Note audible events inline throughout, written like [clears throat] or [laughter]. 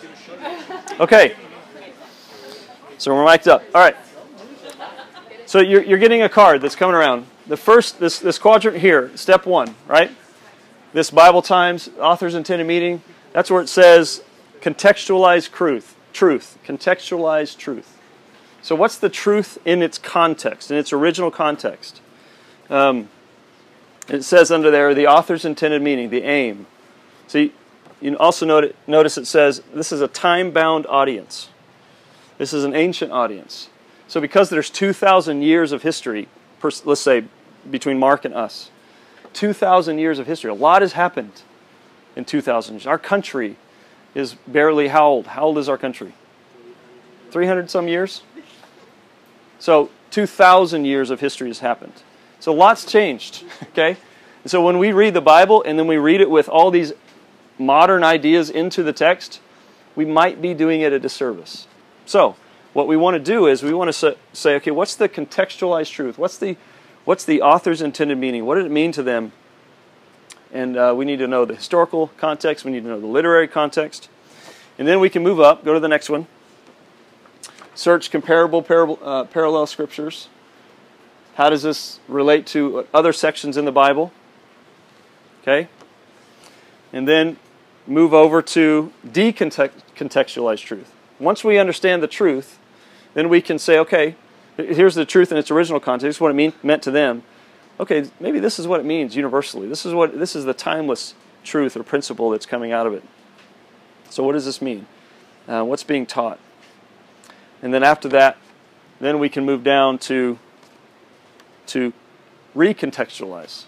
[laughs] Okay. So we're mic'd up. All right. So you're, you're getting a card that's coming around. The first, this, this quadrant here, step one, right? This Bible Times, author's intended meaning, that's where it says contextualize truth. Truth. Contextualize truth. So what's the truth in its context, in its original context? Um, it says under there the author's intended meaning, the aim. See, you also notice it says this is a time bound audience. This is an ancient audience. So, because there's 2,000 years of history, let's say between Mark and us, 2,000 years of history, a lot has happened in 2,000 years. Our country is barely how old? How old is our country? 300 some years? So, 2,000 years of history has happened. So, lots changed, [laughs] okay? And so, when we read the Bible and then we read it with all these modern ideas into the text, we might be doing it a disservice. So, what we want to do is we want to say, okay, what's the contextualized truth? What's the what's the author's intended meaning? What did it mean to them? And uh, we need to know the historical context. We need to know the literary context, and then we can move up. Go to the next one. Search comparable parable, uh, parallel scriptures. How does this relate to other sections in the Bible? Okay. And then move over to decontextualize truth. Once we understand the truth, then we can say, okay, here's the truth in its original context, what it mean, meant to them. Okay, maybe this is what it means universally. This is what this is the timeless truth or principle that's coming out of it. So, what does this mean? Uh, what's being taught? And then after that, then we can move down to to recontextualize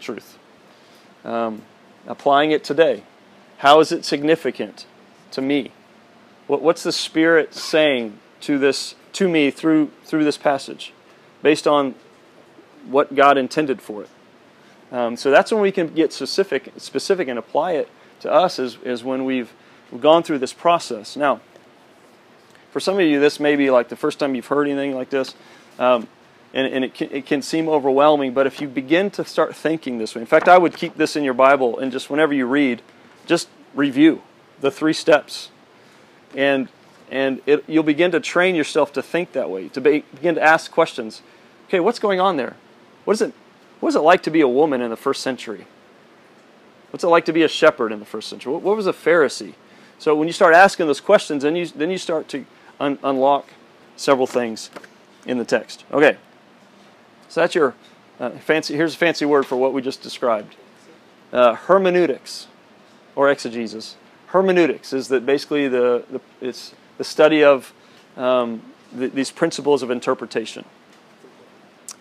truth, um, applying it today. How is it significant to me? What, what's the Spirit saying to this to me through through this passage, based on what God intended for it? Um, so that's when we can get specific specific and apply it to us. Is is when we've gone through this process. Now, for some of you, this may be like the first time you've heard anything like this. Um, and, and it, can, it can seem overwhelming, but if you begin to start thinking this way, in fact, I would keep this in your Bible and just whenever you read, just review the three steps, and and it, you'll begin to train yourself to think that way, to be, begin to ask questions. Okay, what's going on there? What is it? What is it like to be a woman in the first century? What's it like to be a shepherd in the first century? What, what was a Pharisee? So when you start asking those questions, then you then you start to un- unlock several things in the text. Okay, so that's your uh, fancy. Here's a fancy word for what we just described: uh, hermeneutics or exegesis. Hermeneutics is that basically the, the it's the study of um, the, these principles of interpretation.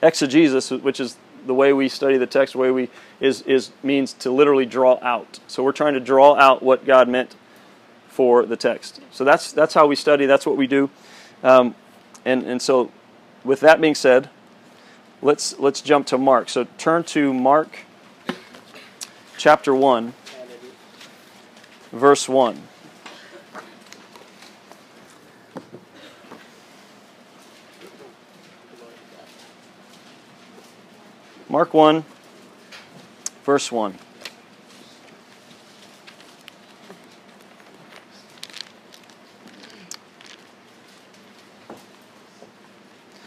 Exegesis, which is the way we study the text, the way we is is means to literally draw out. So we're trying to draw out what God meant for the text. So that's that's how we study. That's what we do. Um, and and so, with that being said, let's let's jump to Mark. So turn to Mark, chapter one verse 1. Mark 1, verse 1.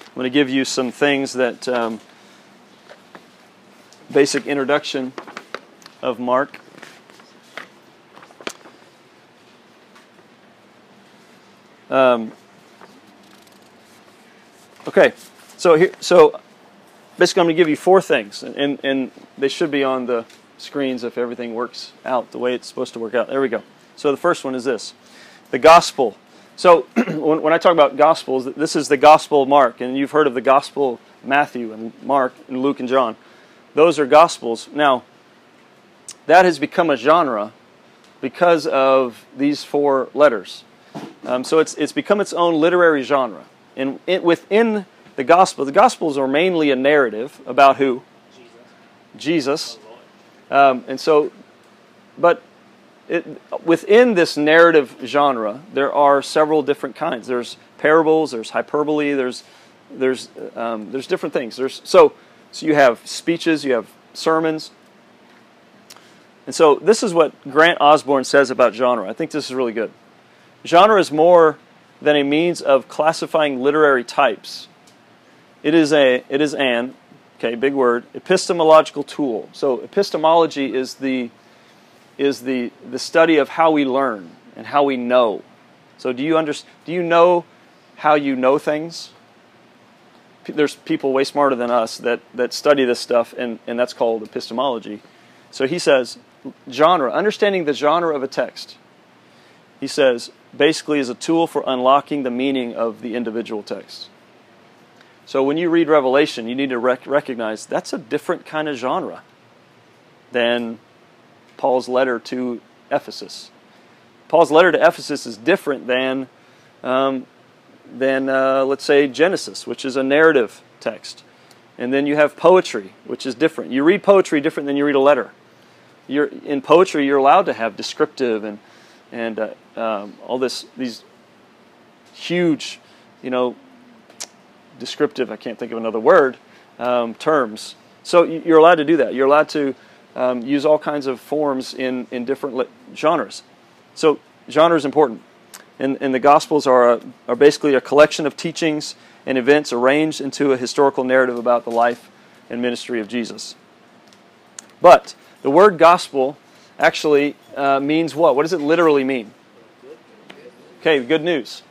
I'm going to give you some things that um, basic introduction of Mark. Um, okay, so here, so basically, I'm going to give you four things, and and they should be on the screens if everything works out the way it's supposed to work out. There we go. So the first one is this: the gospel. So [clears throat] when, when I talk about gospels, this is the gospel of Mark, and you've heard of the gospel of Matthew and Mark and Luke and John. Those are gospels. Now, that has become a genre because of these four letters. Um, so it's, it's become its own literary genre. And it, within the gospel, the gospels are mainly a narrative about who? Jesus. Jesus. Um, and so, but it, within this narrative genre, there are several different kinds. There's parables, there's hyperbole, there's there's um, there's different things. There's so so you have speeches, you have sermons, and so this is what Grant Osborne says about genre. I think this is really good. Genre is more than a means of classifying literary types. It is a it is an okay big word epistemological tool. So epistemology is the is the the study of how we learn and how we know. So do you under, do you know how you know things? There's people way smarter than us that, that study this stuff, and, and that's called epistemology. So he says, genre, understanding the genre of a text, he says, basically is a tool for unlocking the meaning of the individual text. So when you read Revelation, you need to rec- recognize that's a different kind of genre than Paul's letter to Ephesus. Paul's letter to Ephesus is different than, um, than uh, let's say, Genesis, which is a narrative text. And then you have poetry, which is different. You read poetry different than you read a letter. You're, in poetry, you're allowed to have descriptive and, and uh, um, all this, these huge, you know, descriptive, I can't think of another word, um, terms. So you're allowed to do that. You're allowed to um, use all kinds of forms in, in different genres. So genre is important. And, and the Gospels are, a, are basically a collection of teachings and events arranged into a historical narrative about the life and ministry of Jesus. But the word gospel actually uh, means what? What does it literally mean? Okay, good news.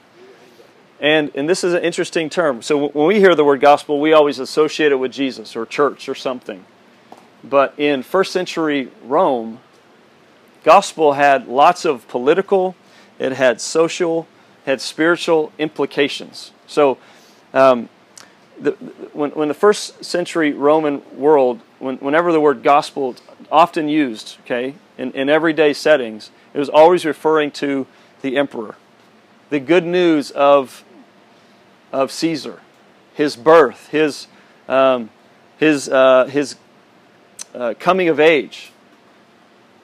And, and this is an interesting term. So when we hear the word gospel, we always associate it with Jesus or church or something. But in first century Rome, gospel had lots of political, it had social, had spiritual implications. So um, the, when, when the first century Roman world, when, whenever the word gospel often used, okay, in, in everyday settings, it was always referring to the emperor. The good news of, of Caesar, his birth, his, um, his, uh, his uh, coming of age,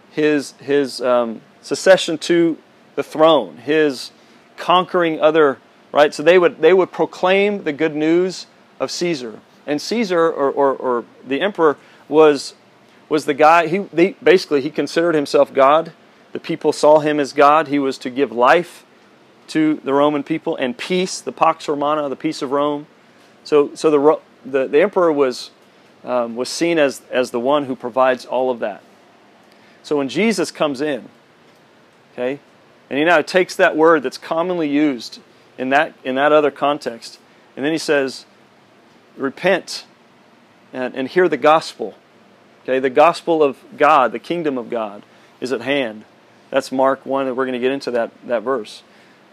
his, his um, succession to the throne, his conquering other, right? So they would, they would proclaim the good news of Caesar. And Caesar, or, or, or the emperor, was, was the guy, he, they, basically, he considered himself God. The people saw him as God. He was to give life to the Roman people and peace, the Pax Romana, the peace of Rome. So, so the, the, the emperor was um, was seen as, as the one who provides all of that. So when Jesus comes in, okay, and he now takes that word that's commonly used in that, in that other context, and then he says, repent and, and hear the gospel. Okay, the gospel of God, the kingdom of God, is at hand. That's Mark 1, and we're going to get into that, that verse.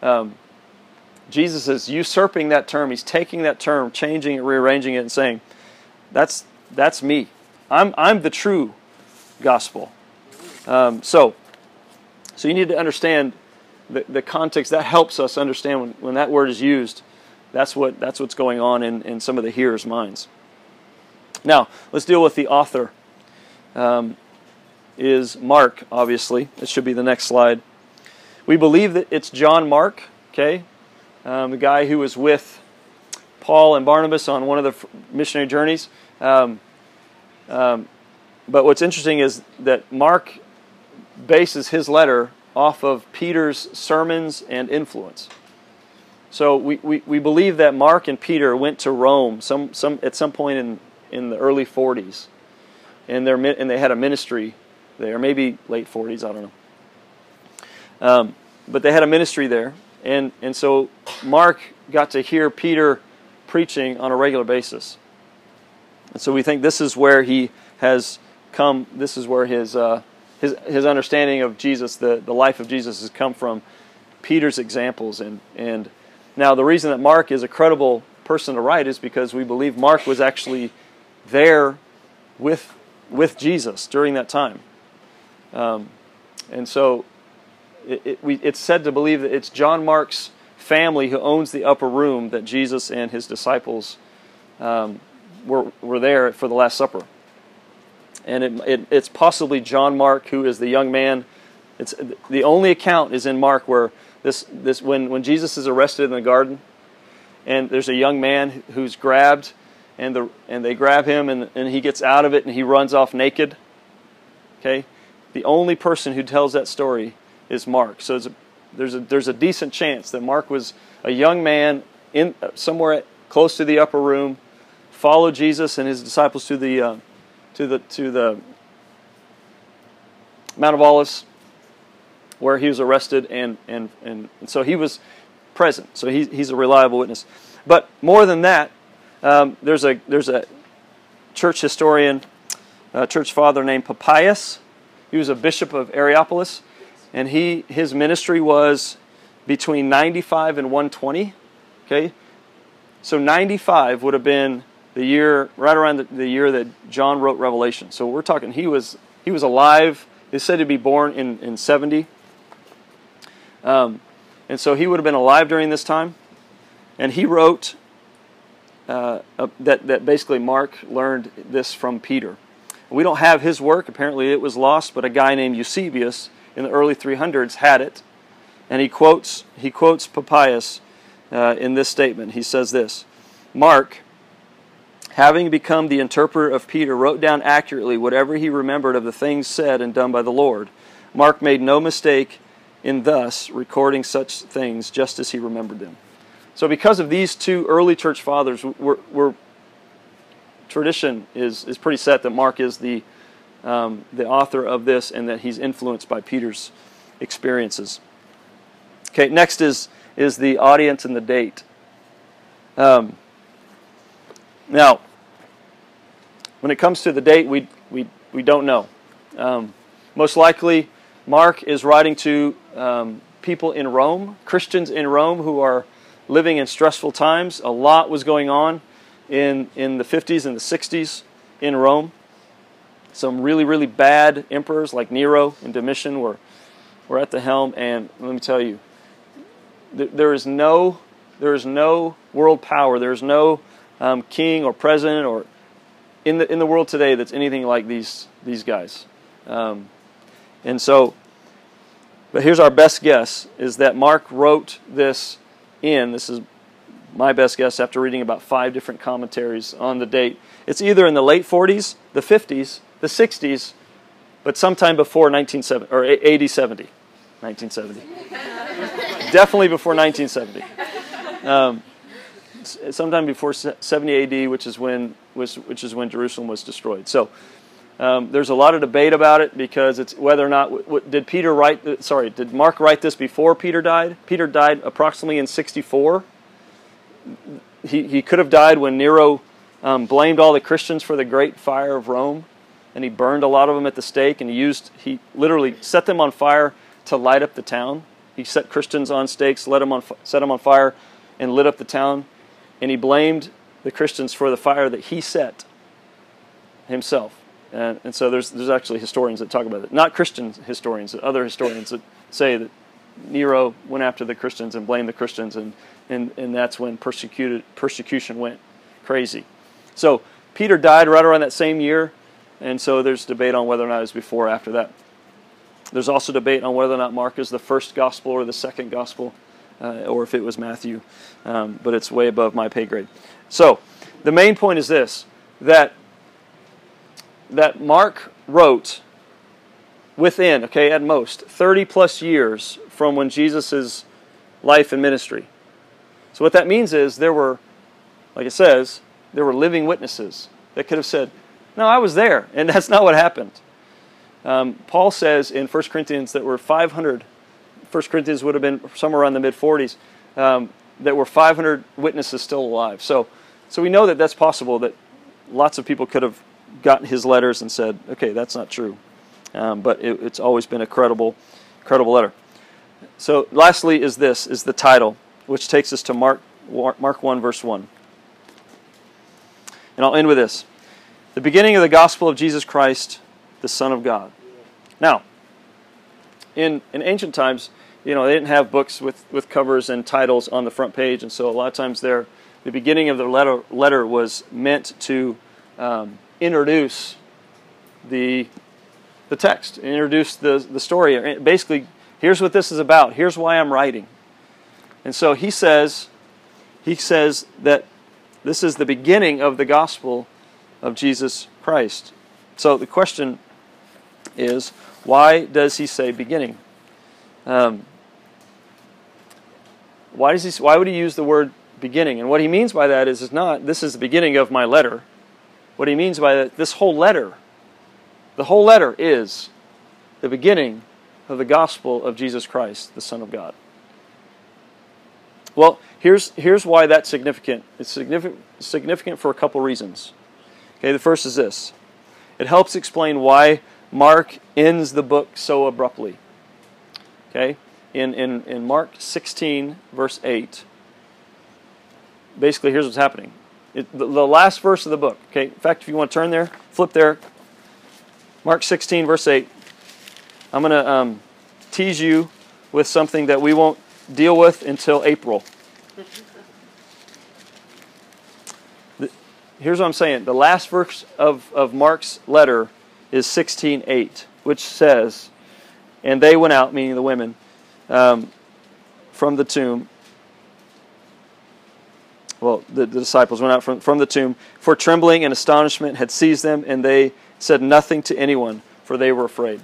Um, Jesus is usurping that term. He's taking that term, changing it, rearranging it, and saying, that's, that's me. I'm, I'm the true gospel. Um, so, so you need to understand the, the context. That helps us understand when, when that word is used. That's, what, that's what's going on in, in some of the hearers' minds. Now, let's deal with the author. Um, is Mark, obviously. It should be the next slide. We believe that it's John Mark, okay? Um, the guy who was with Paul and Barnabas on one of the missionary journeys. Um, um, but what's interesting is that Mark bases his letter off of Peter's sermons and influence. So we, we, we believe that Mark and Peter went to Rome some, some, at some point in, in the early 40s. And, and they had a ministry there, maybe late 40s, I don't know. Um, but they had a ministry there. And, and so Mark got to hear Peter preaching on a regular basis. And so we think this is where he has come, this is where his, uh, his, his understanding of Jesus, the, the life of Jesus, has come from Peter's examples. And, and now, the reason that Mark is a credible person to write is because we believe Mark was actually there with, with Jesus during that time. Um, and so it, it, we, it's said to believe that it's John Mark's family who owns the upper room that Jesus and his disciples um, were, were there for the Last Supper. And it, it, it's possibly John Mark who is the young man. It's, the only account is in Mark where this, this, when, when Jesus is arrested in the garden, and there's a young man who's grabbed, and, the, and they grab him, and, and he gets out of it, and he runs off naked. Okay? The only person who tells that story is Mark. So there's a there's a decent chance that Mark was a young man in somewhere close to the upper room, followed Jesus and his disciples to the uh, to the to the Mount of Olives, where he was arrested, and and and, and so he was present. So he, he's a reliable witness. But more than that, um, there's a there's a church historian, a church father named Papias. He was a bishop of Hierapolis, and he his ministry was between 95 and 120. Okay, so 95 would have been the year right around the, the year that John wrote Revelation. So we're talking he was he was alive. He's said to be born in in 70. Um, and so he would have been alive during this time. And he wrote uh, that, that basically Mark learned this from Peter. We don't have his work. Apparently it was lost, but a guy named Eusebius in the early 300s had it. And he quotes, he quotes Papias uh, in this statement. He says this Mark, having become the interpreter of Peter, wrote down accurately whatever he remembered of the things said and done by the Lord. Mark made no mistake in thus recording such things just as he remembered them. So, because of these two early church fathers, we're, we're tradition is, is pretty set that Mark is the, um, the author of this and that he's influenced by Peter's experiences. Okay, next is, is the audience and the date. Um, now, when it comes to the date, we, we, we don't know. Um, most likely, Mark is writing to um, people in Rome, Christians in Rome who are living in stressful times. A lot was going on in, in the 50s and the 60s in Rome. Some really, really bad emperors like Nero and Domitian were, were at the helm. And let me tell you, there is no, there is no world power, there is no um, king or president or in the, in the world today that's anything like these, these guys. Um, and so, but here's our best guess is that Mark wrote this in, this is my best guess after reading about five different commentaries on the date. It's either in the late 40s, the 50s, the 60s, but sometime before 1970 or AD 70. 1970. [laughs] Definitely before 1970. Um, sometime before 70 AD, which is when which, which is when Jerusalem was destroyed. So um, there's a lot of debate about it because it's whether or not w- w- did Peter write. Sorry, did Mark write this before Peter died? Peter died approximately in 64. He he could have died when Nero um, blamed all the Christians for the Great Fire of Rome, and he burned a lot of them at the stake, and he used he literally set them on fire to light up the town. He set Christians on stakes, let them on set them on fire, and lit up the town, and he blamed the Christians for the fire that he set himself. And, and so there's, there's actually historians that talk about it. Not Christian historians, other historians that say that Nero went after the Christians and blamed the Christians, and, and, and that's when persecuted, persecution went crazy. So Peter died right around that same year, and so there's debate on whether or not it was before or after that. There's also debate on whether or not Mark is the first gospel or the second gospel, uh, or if it was Matthew, um, but it's way above my pay grade. So the main point is this that that Mark wrote within, okay, at most, 30 plus years from when Jesus' life and ministry. So, what that means is there were, like it says, there were living witnesses that could have said, No, I was there. And [laughs] that's not what happened. Um, Paul says in 1 Corinthians that were 500, 1 Corinthians would have been somewhere around the mid 40s, um, that were 500 witnesses still alive. So, so we know that that's possible, that lots of people could have gotten his letters and said, okay, that's not true. Um, but it, it's always been a credible, credible letter. So, lastly, is this is the title, which takes us to Mark Mark one verse one. And I'll end with this: the beginning of the gospel of Jesus Christ, the Son of God. Now, in in ancient times, you know, they didn't have books with, with covers and titles on the front page, and so a lot of times the beginning of the letter letter was meant to um, introduce the the text, introduce the the story. Basically, here's what this is about. Here's why I'm writing. And so he says, he says that this is the beginning of the gospel of Jesus Christ. So the question is, why does he say beginning? Um, why does he? Why would he use the word beginning? And what he means by that is, is not this is the beginning of my letter. What he means by that, this whole letter, the whole letter is the beginning of the gospel of Jesus Christ, the Son of God. Well, here's here's why that's significant. It's significant significant for a couple reasons. Okay, the first is this. It helps explain why Mark ends the book so abruptly. Okay? In, in, in Mark 16, verse 8, basically, here's what's happening. It, the, the last verse of the book, okay? In fact, if you want to turn there, flip there. Mark 16, verse 8. I'm going to um, tease you with something that we won't deal with until April. Here's what I'm saying. The last verse of, of Mark's letter is 16:8, which says, "And they went out, meaning the women, um, from the tomb." Well, the, the disciples went out from, from the tomb, for trembling and astonishment had seized them, and they said nothing to anyone, for they were afraid.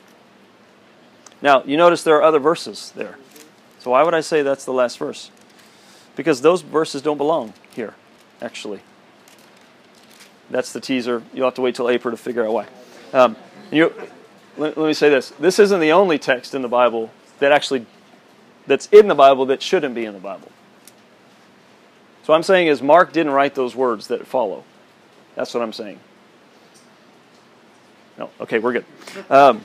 Now, you notice there are other verses there. So why would I say that's the last verse? Because those verses don't belong here, actually. That's the teaser. You'll have to wait till April to figure out why. Um, you, let, let me say this: this isn't the only text in the Bible that actually that's in the Bible that shouldn't be in the Bible. So I'm saying is Mark didn't write those words that follow. That's what I'm saying. No, okay, we're good. Um,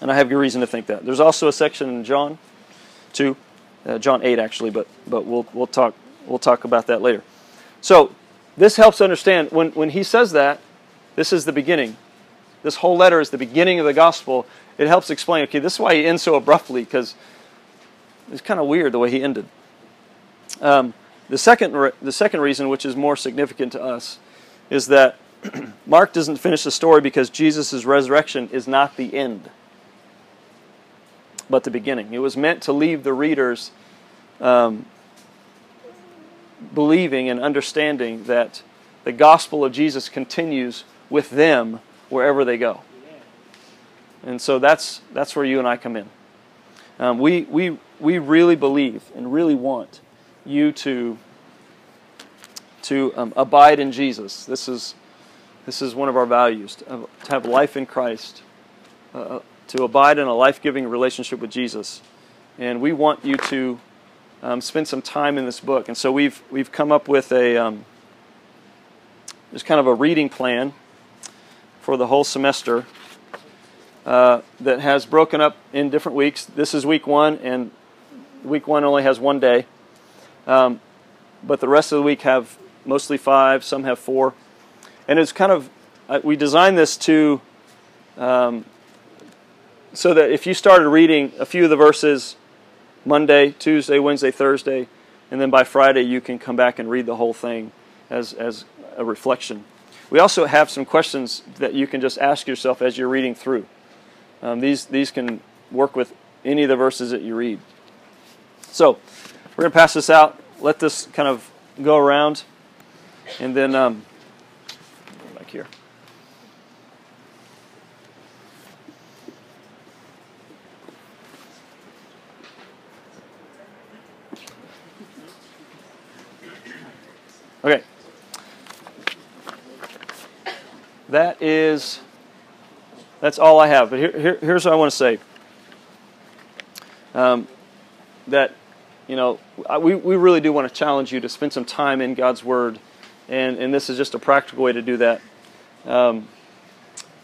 and I have good reason to think that. There's also a section in John, two, uh, John eight actually, but but we'll we'll talk we'll talk about that later. So this helps understand when when he says that this is the beginning. This whole letter is the beginning of the gospel. It helps explain, okay, this is why he ends so abruptly, because it's kind of weird the way he ended. Um, the, second, re- the second reason, which is more significant to us, is that [clears throat] Mark doesn't finish the story because Jesus' resurrection is not the end, but the beginning. It was meant to leave the readers um, believing and understanding that the gospel of Jesus continues with them wherever they go. And so that's, that's where you and I come in. Um, we, we, we really believe and really want you to, to um, abide in Jesus. This is, this is one of our values to have, life in Christ, uh, uh to abide in a life giving relationship with Jesus. And we want you to um, spend some time in this book. And so we've, we've come up with a, um, there's kind of a reading plan for the whole semester uh, that has broken up in different weeks. This is week one, and week one only has one day. Um, but the rest of the week have mostly five, some have four. And it's kind of, uh, we designed this to, um, so that if you started reading a few of the verses Monday, Tuesday, Wednesday, Thursday, and then by Friday you can come back and read the whole thing as, as a reflection. We also have some questions that you can just ask yourself as you're reading through. Um, these, these can work with any of the verses that you read. So, we're going to pass this out, let this kind of go around, and then um, back here. Okay. that is that's all I have. But here, here, here's what I want to say. Um, that you know, we, we really do want to challenge you to spend some time in God's Word, and, and this is just a practical way to do that. Um,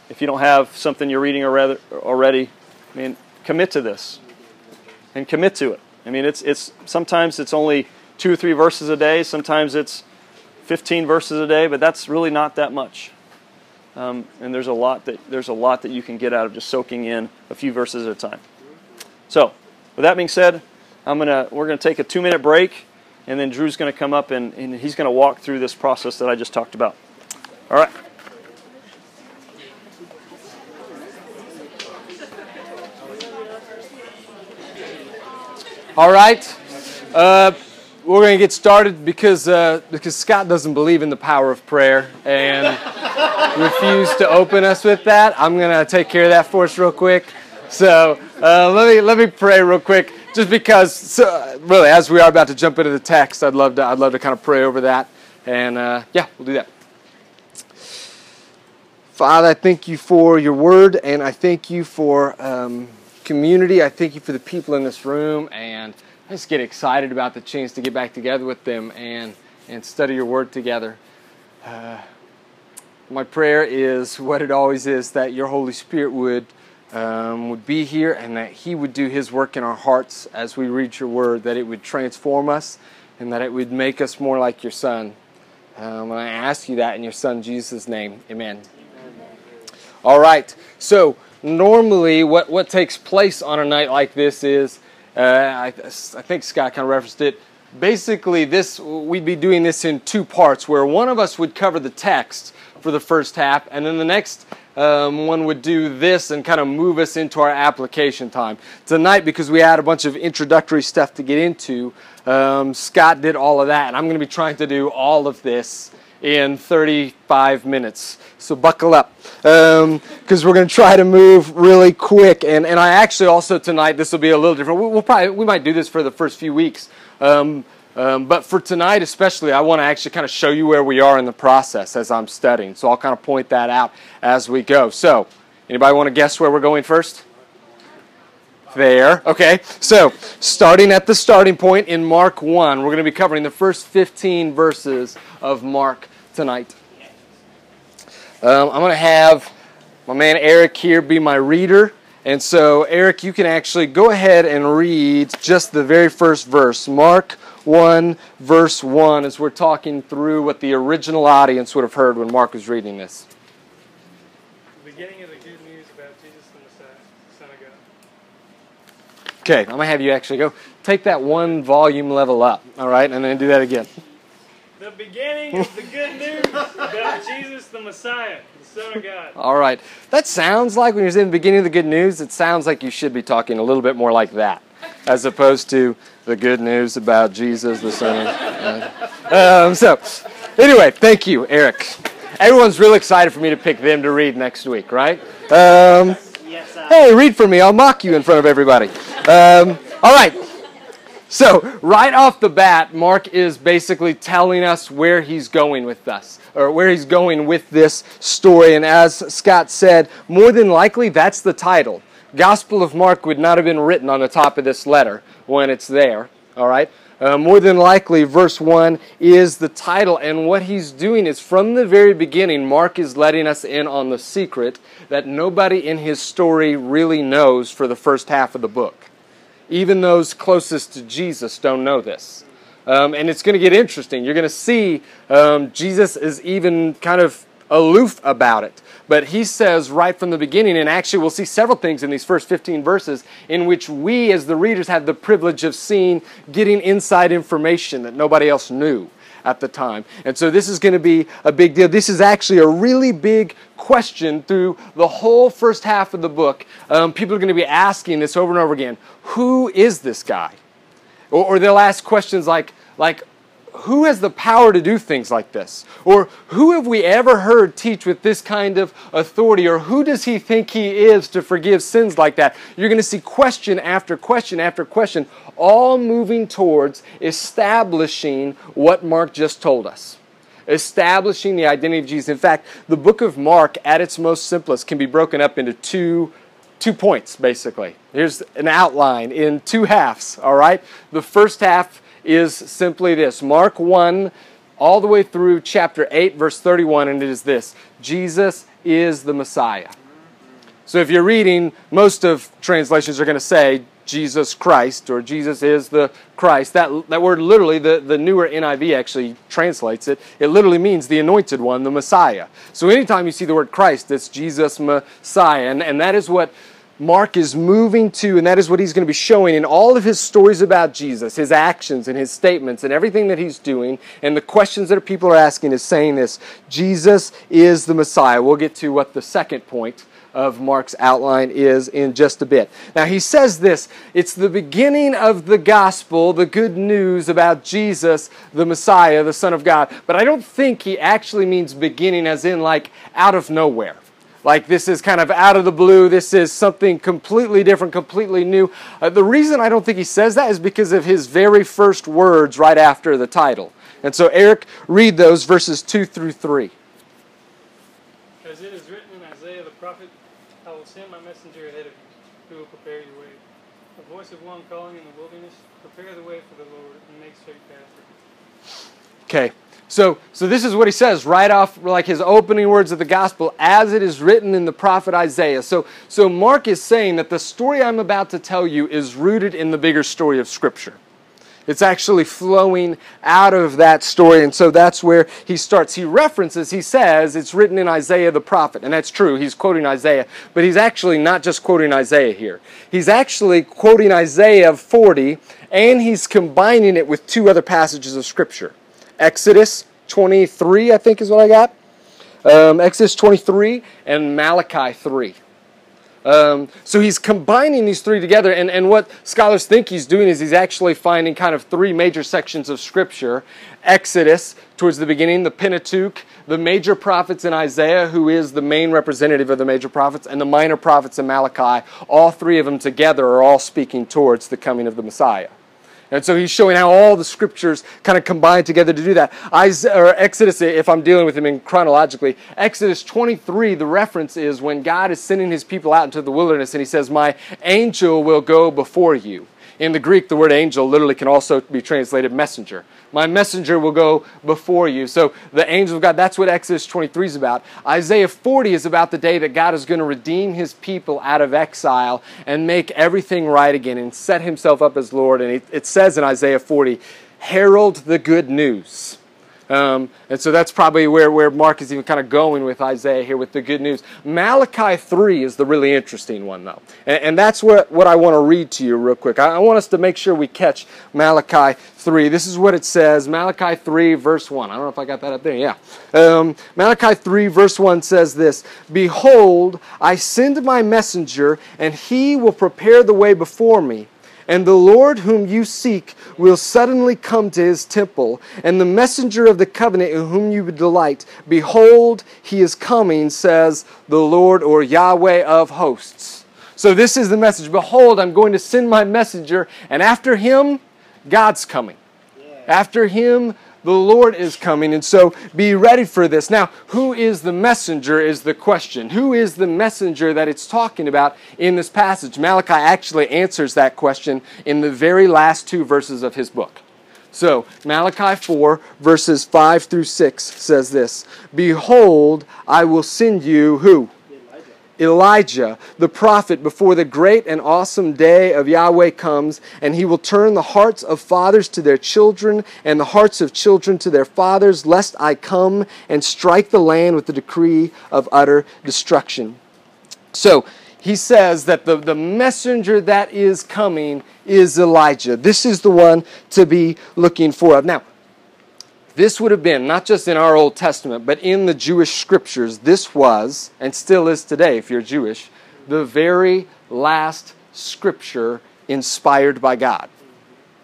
if you don't have something you're reading already, I mean, commit to this, and commit to it. I mean, it's it's sometimes it's only two or three verses a day. Sometimes it's 15 verses a day, but that's really not that much. Um, and there's a lot that there's a lot that you can get out of just soaking in a few verses at a time. So, with that being said, I'm gonna we're gonna take a two minute break, and then Drew's gonna come up and, and he's gonna walk through this process that I just talked about. All right. All right. Uh, we're going to get started because uh, because Scott doesn't believe in the power of prayer and [laughs] refused to open us with that. I'm going to take care of that for us real quick. So uh, let me let me pray real quick. just because, so, really, as we are about to jump into the text, I'd love to, I'd love to kind of pray over that. And uh, yeah, we'll do that. Father, I thank you for your word, and I thank you for um, community. I thank you for the people in this room, and just get excited about the chance to get back together with them and, and study your word together. Uh, my prayer is what it always is that your Holy Spirit would um, would be here and that He would do His work in our hearts as we read your word, that it would transform us and that it would make us more like your Son. Um, and I ask you that in your Son Jesus' name. Amen. All right. So normally, what what takes place on a night like this is, uh, I, I think Scott kind of referenced it. Basically, this we'd be doing this in two parts, where one of us would cover the text for the first half, and then the next um, one would do this and kind of move us into our application time. Tonight, because we had a bunch of introductory stuff to get into, um, Scott did all of that, and I'm going to be trying to do all of this in 35 minutes. So buckle up, because um, we're going to try to move really quick. And, and I actually also tonight, this will be a little different. We'll, we'll probably we might do this for the first few weeks. Um, um, but for tonight, especially, I want to actually kind of show you where we are in the process as I'm studying. So I'll kind of point that out as we go. So, anybody want to guess where we're going first? There. Okay. So, starting at the starting point in Mark 1, we're going to be covering the first 15 verses of Mark tonight. Um, I'm going to have my man Eric here be my reader. And so, Eric, you can actually go ahead and read just the very first verse. Mark 1, verse 1, as we're talking through what the original audience would have heard when Mark was reading this. The beginning of the good news about Jesus the Messiah, Son of God. Okay, I'm going to have you actually go take that one volume level up, all right, and then do that again. The beginning of the good news about Jesus the Messiah, the Son of God. All right. That sounds like when you're in the beginning of the good news, it sounds like you should be talking a little bit more like that, as opposed to the good news about Jesus, the Son of um, So, anyway, thank you, Eric. Everyone's real excited for me to pick them to read next week, right? Um, yes, hey, read for me. I'll mock you in front of everybody. Um, all right. So, right off the bat, Mark is basically telling us where he's going with us, or where he's going with this story. And as Scott said, more than likely, that's the title. Gospel of Mark would not have been written on the top of this letter when it's there. All right? Uh, more than likely, verse 1 is the title. And what he's doing is from the very beginning, Mark is letting us in on the secret that nobody in his story really knows for the first half of the book. Even those closest to Jesus don't know this. Um, and it's going to get interesting. You're going to see um, Jesus is even kind of aloof about it. But he says right from the beginning, and actually we'll see several things in these first 15 verses in which we as the readers have the privilege of seeing, getting inside information that nobody else knew at the time. And so this is going to be a big deal. This is actually a really big question through the whole first half of the book. Um, people are going to be asking this over and over again Who is this guy? Or, or they'll ask questions like, like, who has the power to do things like this? Or who have we ever heard teach with this kind of authority? Or who does he think he is to forgive sins like that? You're going to see question after question after question, all moving towards establishing what Mark just told us. Establishing the identity of Jesus. In fact, the book of Mark, at its most simplest, can be broken up into two two points basically. Here's an outline in two halves, all right? The first half is simply this Mark 1, all the way through chapter 8, verse 31, and it is this Jesus is the Messiah. So if you're reading, most of translations are going to say Jesus Christ or Jesus is the Christ. That, that word literally, the, the newer NIV actually translates it. It literally means the anointed one, the Messiah. So anytime you see the word Christ, it's Jesus Messiah. And, and that is what Mark is moving to, and that is what he's going to be showing in all of his stories about Jesus, his actions and his statements and everything that he's doing, and the questions that people are asking is saying this Jesus is the Messiah. We'll get to what the second point of Mark's outline is in just a bit. Now, he says this it's the beginning of the gospel, the good news about Jesus, the Messiah, the Son of God. But I don't think he actually means beginning as in like out of nowhere. Like this is kind of out of the blue. This is something completely different, completely new. Uh, the reason I don't think he says that is because of his very first words right after the title. And so, Eric, read those verses 2 through 3. As it is written in Isaiah the prophet, I will send my messenger ahead of you, who will prepare your way. The voice of one calling in the wilderness, prepare the way for the Lord, and make straight paths for him. Okay. So, so this is what he says right off, like his opening words of the gospel, as it is written in the prophet Isaiah. So, so Mark is saying that the story I'm about to tell you is rooted in the bigger story of Scripture. It's actually flowing out of that story. And so that's where he starts. He references, he says, it's written in Isaiah the prophet. And that's true. He's quoting Isaiah. But he's actually not just quoting Isaiah here. He's actually quoting Isaiah 40, and he's combining it with two other passages of Scripture Exodus 23, I think is what I got. Um, Exodus 23 and Malachi 3. Um, so he's combining these three together, and, and what scholars think he's doing is he's actually finding kind of three major sections of Scripture Exodus, towards the beginning, the Pentateuch, the major prophets in Isaiah, who is the main representative of the major prophets, and the minor prophets in Malachi. All three of them together are all speaking towards the coming of the Messiah. And so he's showing how all the scriptures kind of combine together to do that. Isaiah, or Exodus, if I'm dealing with him in chronologically, Exodus 23, the reference is when God is sending his people out into the wilderness and he says, My angel will go before you. In the Greek, the word angel literally can also be translated messenger. My messenger will go before you. So the angel of God, that's what Exodus 23 is about. Isaiah 40 is about the day that God is going to redeem his people out of exile and make everything right again and set himself up as Lord. And it, says in Isaiah 40, herald the good news. Um, and so that's probably where, where Mark is even kind of going with Isaiah here with the good news. Malachi 3 is the really interesting one, though. And, and that's what, what I want to read to you real quick. I, I want us to make sure we catch Malachi 3. This is what it says Malachi 3, verse 1. I don't know if I got that up there. Yeah. Um, Malachi 3, verse 1 says this Behold, I send my messenger, and he will prepare the way before me. And the Lord whom you seek will suddenly come to his temple, and the messenger of the covenant in whom you delight, behold, he is coming, says the Lord or Yahweh of hosts. So this is the message Behold, I'm going to send my messenger, and after him, God's coming. After him, the Lord is coming, and so be ready for this. Now, who is the messenger is the question. Who is the messenger that it's talking about in this passage? Malachi actually answers that question in the very last two verses of his book. So, Malachi 4, verses 5 through 6 says this Behold, I will send you who? Elijah, the prophet, before the great and awesome day of Yahweh comes, and he will turn the hearts of fathers to their children, and the hearts of children to their fathers, lest I come and strike the land with the decree of utter destruction. So, he says that the, the messenger that is coming is Elijah. This is the one to be looking for. Now, this would have been, not just in our Old Testament, but in the Jewish scriptures, this was, and still is today if you're Jewish, the very last scripture inspired by God.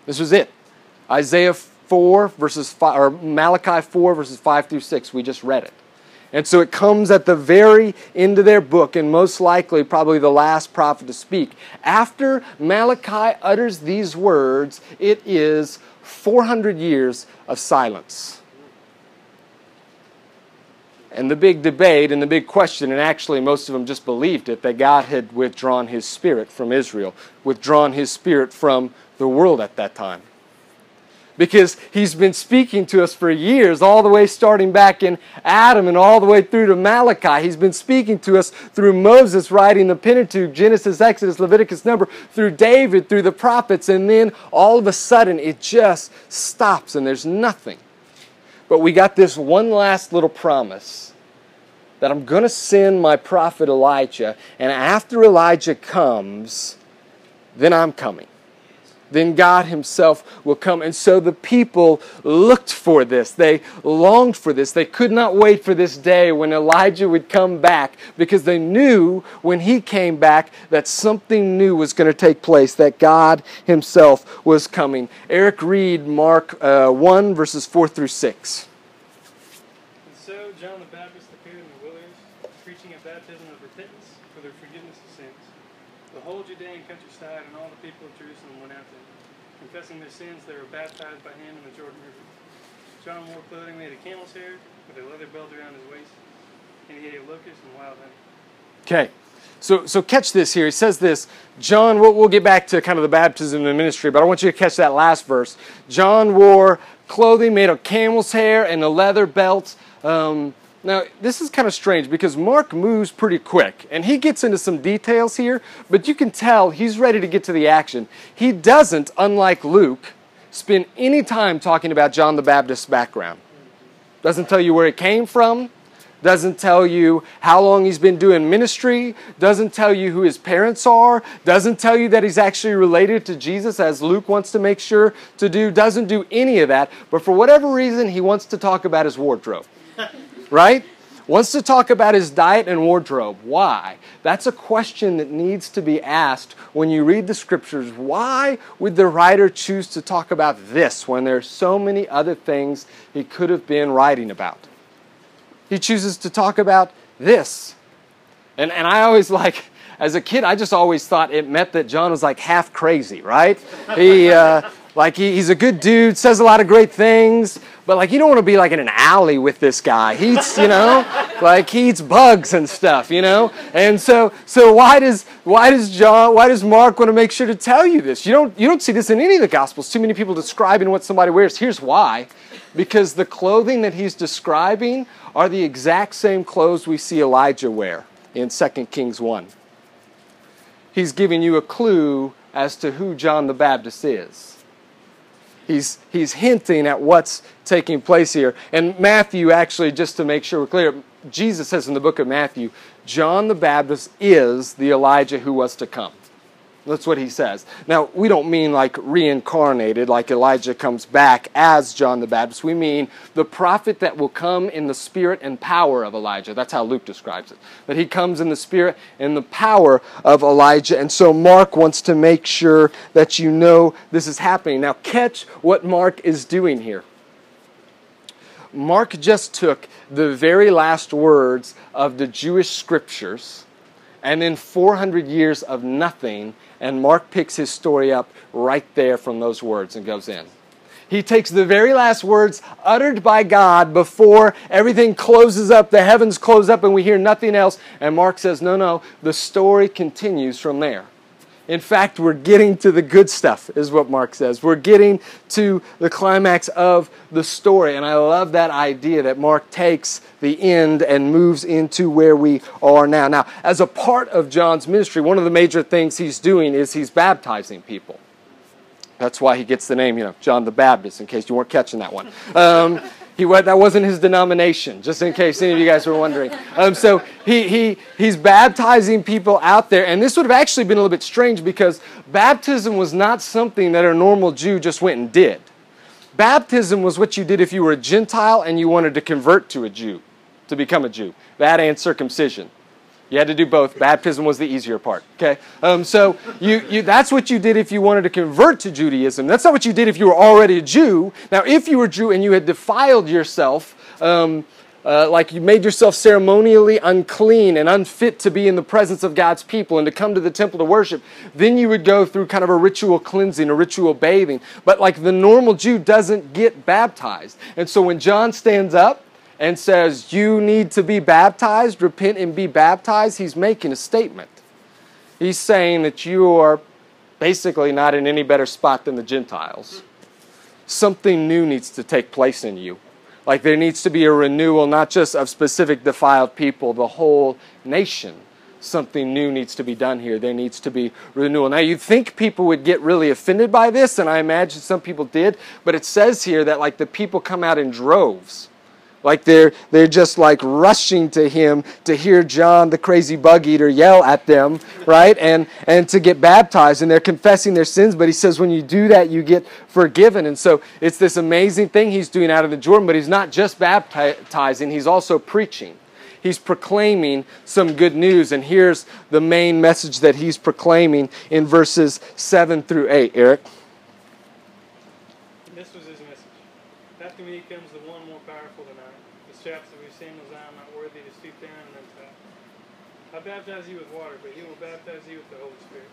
This was it. Isaiah 4 verses 5, or Malachi 4 verses 5 through 6, we just read it. And so it comes at the very end of their book, and most likely, probably the last prophet to speak. After Malachi utters these words, it is 400 years of silence. And the big debate and the big question, and actually most of them just believed it, that God had withdrawn his spirit from Israel, withdrawn his spirit from the world at that time because he's been speaking to us for years, all the way starting back in Adam and all the way through to Malachi. He's been speaking to us through Moses writing the Pentateuch, Genesis, Exodus, Leviticus, Number, through David, through the prophets, and then all of a sudden it just stops and there's nothing. But we got this one last little promise that I'm going to send my prophet Elijah, and after Elijah comes, then I'm coming then God Himself will come. And so the people looked for this. They longed for this. They could not wait for this day when Elijah would come back because they knew when he came back that something new was going to take place, that God Himself was coming. Eric read Mark uh, 1, verses 4 through 6. And so John the Baptist appeared in the wilderness, preaching a baptism of side, and all the people of Jerusalem went out to him. Confessing their sins, they were baptized by him in the Jordan River. John wore clothing made of camel's hair, with a leather belt around his waist, and he ate locusts and wild honey. Okay. So, so catch this here. He says this. John, we'll, we'll get back to kind of the baptism and the ministry, but I want you to catch that last verse. John wore clothing made of camel's hair and a leather belt. Um, now, this is kind of strange because Mark moves pretty quick and he gets into some details here, but you can tell he's ready to get to the action. He doesn't, unlike Luke, spend any time talking about John the Baptist's background. Doesn't tell you where he came from, doesn't tell you how long he's been doing ministry, doesn't tell you who his parents are, doesn't tell you that he's actually related to Jesus, as Luke wants to make sure to do, doesn't do any of that. But for whatever reason, he wants to talk about his wardrobe, [laughs] right? Wants to talk about his diet and wardrobe. Why? That's a question that needs to be asked when you read the scriptures. Why would the writer choose to talk about this when there are so many other things he could have been writing about? He chooses to talk about this. And, and I always like, as a kid, I just always thought it meant that John was like half crazy, right? He, uh, like, he, he's a good dude, says a lot of great things, but like, you don't want to be like in an alley with this guy. He eats, you know, [laughs] like he eats bugs and stuff, you know? And so, so why does, why does John, why does Mark want to make sure to tell you this? You don't, you don't see this in any of the Gospels. Too many people describing what somebody wears. Here's why. Because the clothing that he's describing are the exact same clothes we see Elijah wear in 2 Kings 1. He's giving you a clue as to who John the Baptist is. He's, he's hinting at what's taking place here. And Matthew, actually, just to make sure we're clear, Jesus says in the book of Matthew, John the Baptist is the Elijah who was to come. That's what he says. Now, we don't mean like reincarnated, like Elijah comes back as John the Baptist. We mean the prophet that will come in the spirit and power of Elijah. That's how Luke describes it. That he comes in the spirit and the power of Elijah. And so Mark wants to make sure that you know this is happening. Now, catch what Mark is doing here. Mark just took the very last words of the Jewish scriptures and then 400 years of nothing and Mark picks his story up right there from those words and goes in. He takes the very last words uttered by God before everything closes up, the heavens close up, and we hear nothing else. And Mark says, No, no, the story continues from there. In fact, we're getting to the good stuff, is what Mark says. We're getting to the climax of the story. And I love that idea that Mark takes the end and moves into where we are now. Now, as a part of John's ministry, one of the major things he's doing is he's baptizing people. That's why he gets the name, you know, John the Baptist, in case you weren't catching that one. Um, he that wasn't his denomination, just in case any of you guys were wondering. Um, so he, he, he's baptizing people out there, and this would have actually been a little bit strange because baptism was not something that a normal Jew just went and did. Baptism was what you did if you were a Gentile and you wanted to convert to a Jew, to become a Jew. That and circumcision. You had to do both. Baptism was the easier part. Okay, um, so you, you, that's what you did if you wanted to convert to Judaism. That's not what you did if you were already a Jew. Now, if you were Jew and you had defiled yourself, um, uh, like you made yourself ceremonially unclean and unfit to be in the presence of God's people and to come to the temple to worship, then you would go through kind of a ritual cleansing, a ritual bathing. But like the normal Jew doesn't get baptized, and so when John stands up and says, You need to be baptized, repent and be baptized, he's making a statement. He's saying that you are basically not in any better spot than the Gentiles. Something new needs to take place in you. Like there needs to be a renewal, not just of specific defiled people, the whole nation. Something new needs to be done here. There needs to be renewal. Now, you'd think people would get really offended by this, and I imagine some people did, but it says here that like the people come out in droves like they're, they're just like rushing to him to hear John, the crazy bug eater, yell at them, right? And, and to get baptized. And they're confessing their sins. But he says when you do that, you get forgiven. And so it's this amazing thing he's doing out of the Jordan. But he's not just baptizing, he's also preaching. He's proclaiming some good news. And here's the main message that he's proclaiming in verses 7 through 8. Eric? This was his message. After me comes the one more powerful than I, the straps of whose sandals I am not worthy to stoop down and untie. I baptize you with water, but he will baptize you with the Holy Spirit.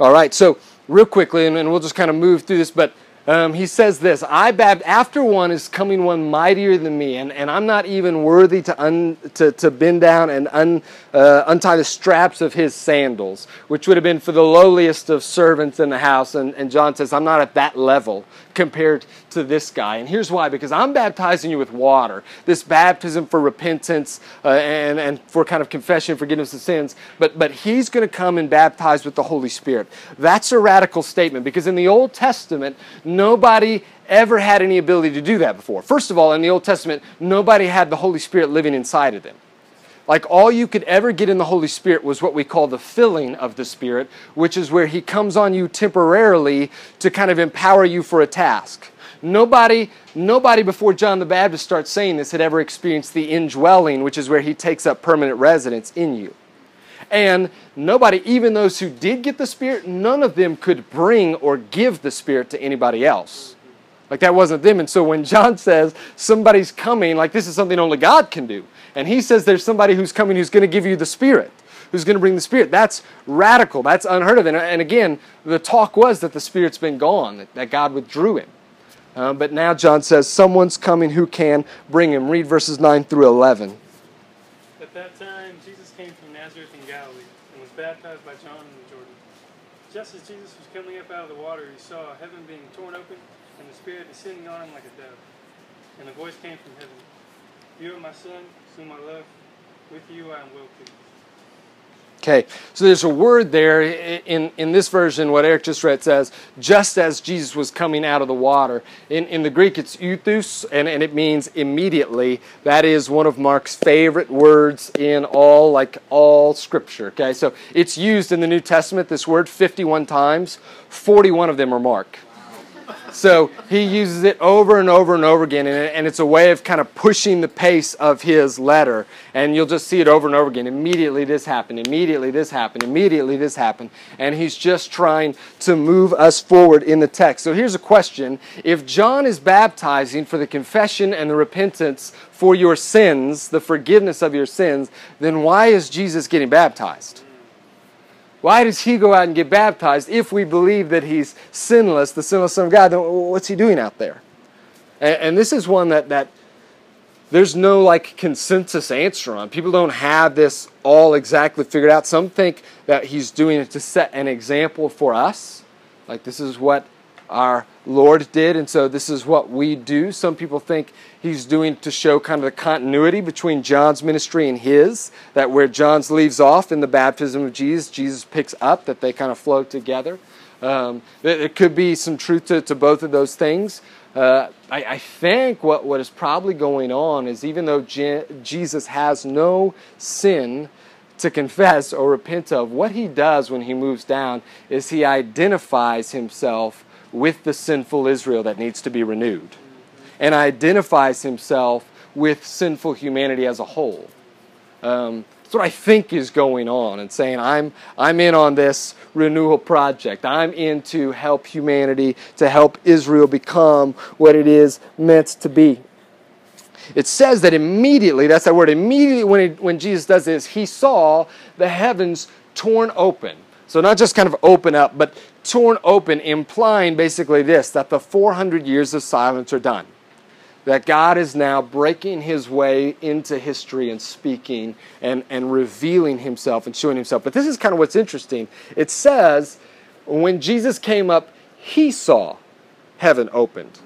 All right, so real quickly, and, and we'll just kind of move through this, but um, he says this I bab- after one is coming one mightier than me, and, and I'm not even worthy to, un- to, to bend down and un- uh, untie the straps of his sandals, which would have been for the lowliest of servants in the house. And, and John says, I'm not at that level compared to this guy. And here's why because I'm baptizing you with water, this baptism for repentance uh, and, and for kind of confession, forgiveness of sins. But, but he's going to come and baptize with the Holy Spirit. That's a radical statement because in the Old Testament, nobody ever had any ability to do that before. First of all, in the Old Testament, nobody had the Holy Spirit living inside of them. Like all you could ever get in the Holy Spirit was what we call the filling of the Spirit, which is where He comes on you temporarily to kind of empower you for a task. Nobody, nobody before John the Baptist starts saying this had ever experienced the indwelling, which is where He takes up permanent residence in you. And nobody, even those who did get the Spirit, none of them could bring or give the Spirit to anybody else. Like that wasn't them. And so when John says somebody's coming, like this is something only God can do. And he says there's somebody who's coming who's going to give you the Spirit, who's going to bring the Spirit. That's radical. That's unheard of. And, again, the talk was that the Spirit's been gone, that God withdrew him. Uh, but now John says someone's coming who can bring him. Read verses 9 through 11. At that time, Jesus came from Nazareth in Galilee and was baptized by John in the Jordan. Just as Jesus was coming up out of the water, he saw heaven being torn open and the Spirit descending on him like a dove. And a voice came from heaven You are my Son, whom I love. With you I am well pleased. Okay, so there's a word there in, in this version, what Eric just read says, just as Jesus was coming out of the water. In, in the Greek, it's euthus, and, and it means immediately. That is one of Mark's favorite words in all, like all scripture. Okay, so it's used in the New Testament, this word, 51 times. 41 of them are Mark. So he uses it over and over and over again, and it's a way of kind of pushing the pace of his letter. And you'll just see it over and over again. Immediately this happened, immediately this happened, immediately this happened. And he's just trying to move us forward in the text. So here's a question If John is baptizing for the confession and the repentance for your sins, the forgiveness of your sins, then why is Jesus getting baptized? Why does he go out and get baptized if we believe that he's sinless, the sinless Son of God? Then what's he doing out there? And, and this is one that, that there's no like consensus answer on. People don't have this all exactly figured out. Some think that he's doing it to set an example for us. Like this is what our Lord did, and so this is what we do. Some people think he's doing to show kind of the continuity between John's ministry and his, that where John's leaves off in the baptism of Jesus, Jesus picks up, that they kind of flow together. Um, there could be some truth to, to both of those things. Uh, I, I, think what, what is probably going on is even though Je- Jesus has no sin to confess or repent of, what he does when he moves down is he identifies himself with the sinful Israel that needs to be renewed and identifies himself with sinful humanity as a whole. Um, that's what I think is going on and saying, I'm, I'm in on this renewal project. I'm in to help humanity, to help Israel become what it is meant to be. It says that immediately, that's that word, immediately when, he, when Jesus does this, he saw the heavens torn open. So not just kind of open up, but torn open, implying basically this that the 400 years of silence are done. That God is now breaking his way into history and speaking and, and revealing himself and showing himself. But this is kind of what's interesting. It says, when Jesus came up, he saw heaven opened.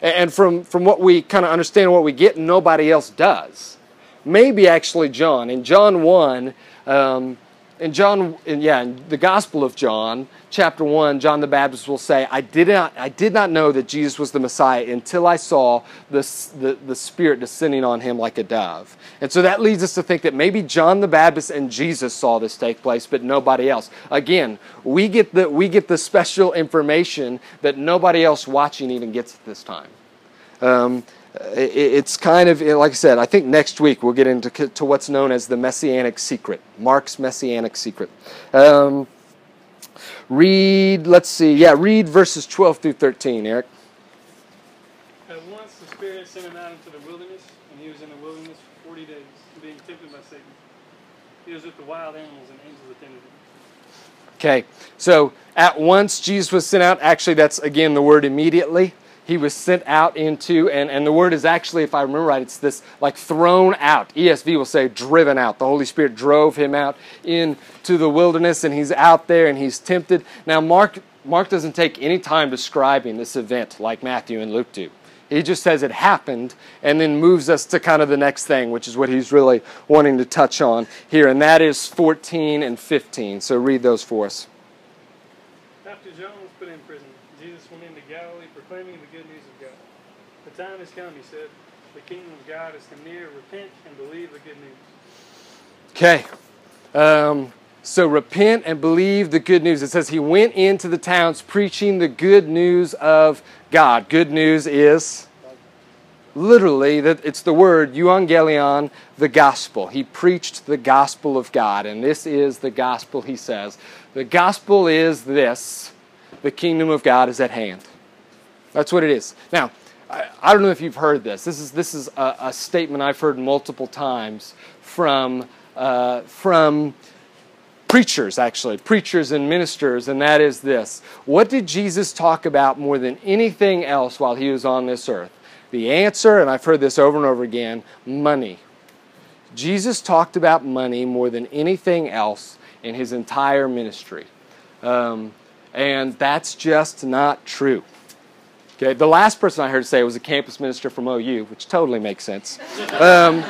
And from, from what we kind of understand, what we get, nobody else does. Maybe actually John. In John 1, um, in John, in, yeah, in the Gospel of John, chapter 1, John the Baptist will say, I did not, I did not know that Jesus was the Messiah until I saw the, the, the Spirit descending on him like a dove. And so that leads us to think that maybe John the Baptist and Jesus saw this take place, but nobody else. Again, we get the, we get the special information that nobody else watching even gets at this time. Um, it's kind of like I said. I think next week we'll get into to what's known as the messianic secret, Mark's messianic secret. Um, read, let's see, yeah, read verses twelve through thirteen, Eric. At once the Spirit sent him out into the wilderness, and he was in the wilderness for forty days, being tempted by Satan. He was with the wild animals, and angels attended him. Okay, so at once Jesus was sent out. Actually, that's again the word immediately. He was sent out into, and, and the word is actually, if I remember right, it's this like thrown out. ESV will say driven out. The Holy Spirit drove him out into the wilderness, and he's out there and he's tempted. Now, Mark, Mark doesn't take any time describing this event like Matthew and Luke do. He just says it happened and then moves us to kind of the next thing, which is what he's really wanting to touch on here, and that is 14 and 15. So read those for us. After John was put in prison, Jesus went into Galilee proclaiming the good news of God. The time has come, he said. The kingdom of God is near. Repent and believe the good news. Okay. Um, so repent and believe the good news. It says he went into the towns preaching the good news of God. Good news is literally that it's the word euangelion, the gospel. He preached the gospel of God, and this is the gospel. He says the gospel is this: the kingdom of God is at hand. That's what it is. Now, I, I don't know if you've heard this. This is this is a, a statement I've heard multiple times from uh, from preachers, actually, preachers and ministers, and that is this. What did Jesus talk about more than anything else while he was on this earth? The answer, and I've heard this over and over again money. Jesus talked about money more than anything else in his entire ministry. Um, and that's just not true. Okay, the last person I heard say was a campus minister from OU, which totally makes sense. Um,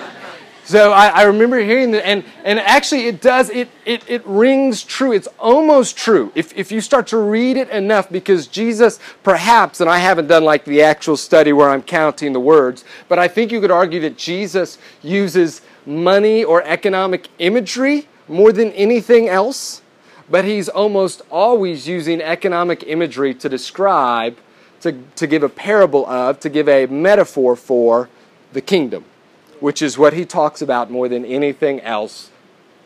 so I, I, remember hearing that, and, and actually it does, it, it, it rings true. It's almost true if, if you start to read it enough, because Jesus, perhaps, and I haven't done like the actual study where I'm counting the words, but I think you could argue that Jesus uses money or economic imagery more than anything else, but he's almost always using economic imagery to describe, to, to give a parable of, to give a metaphor for the kingdom which is what he talks about more than anything else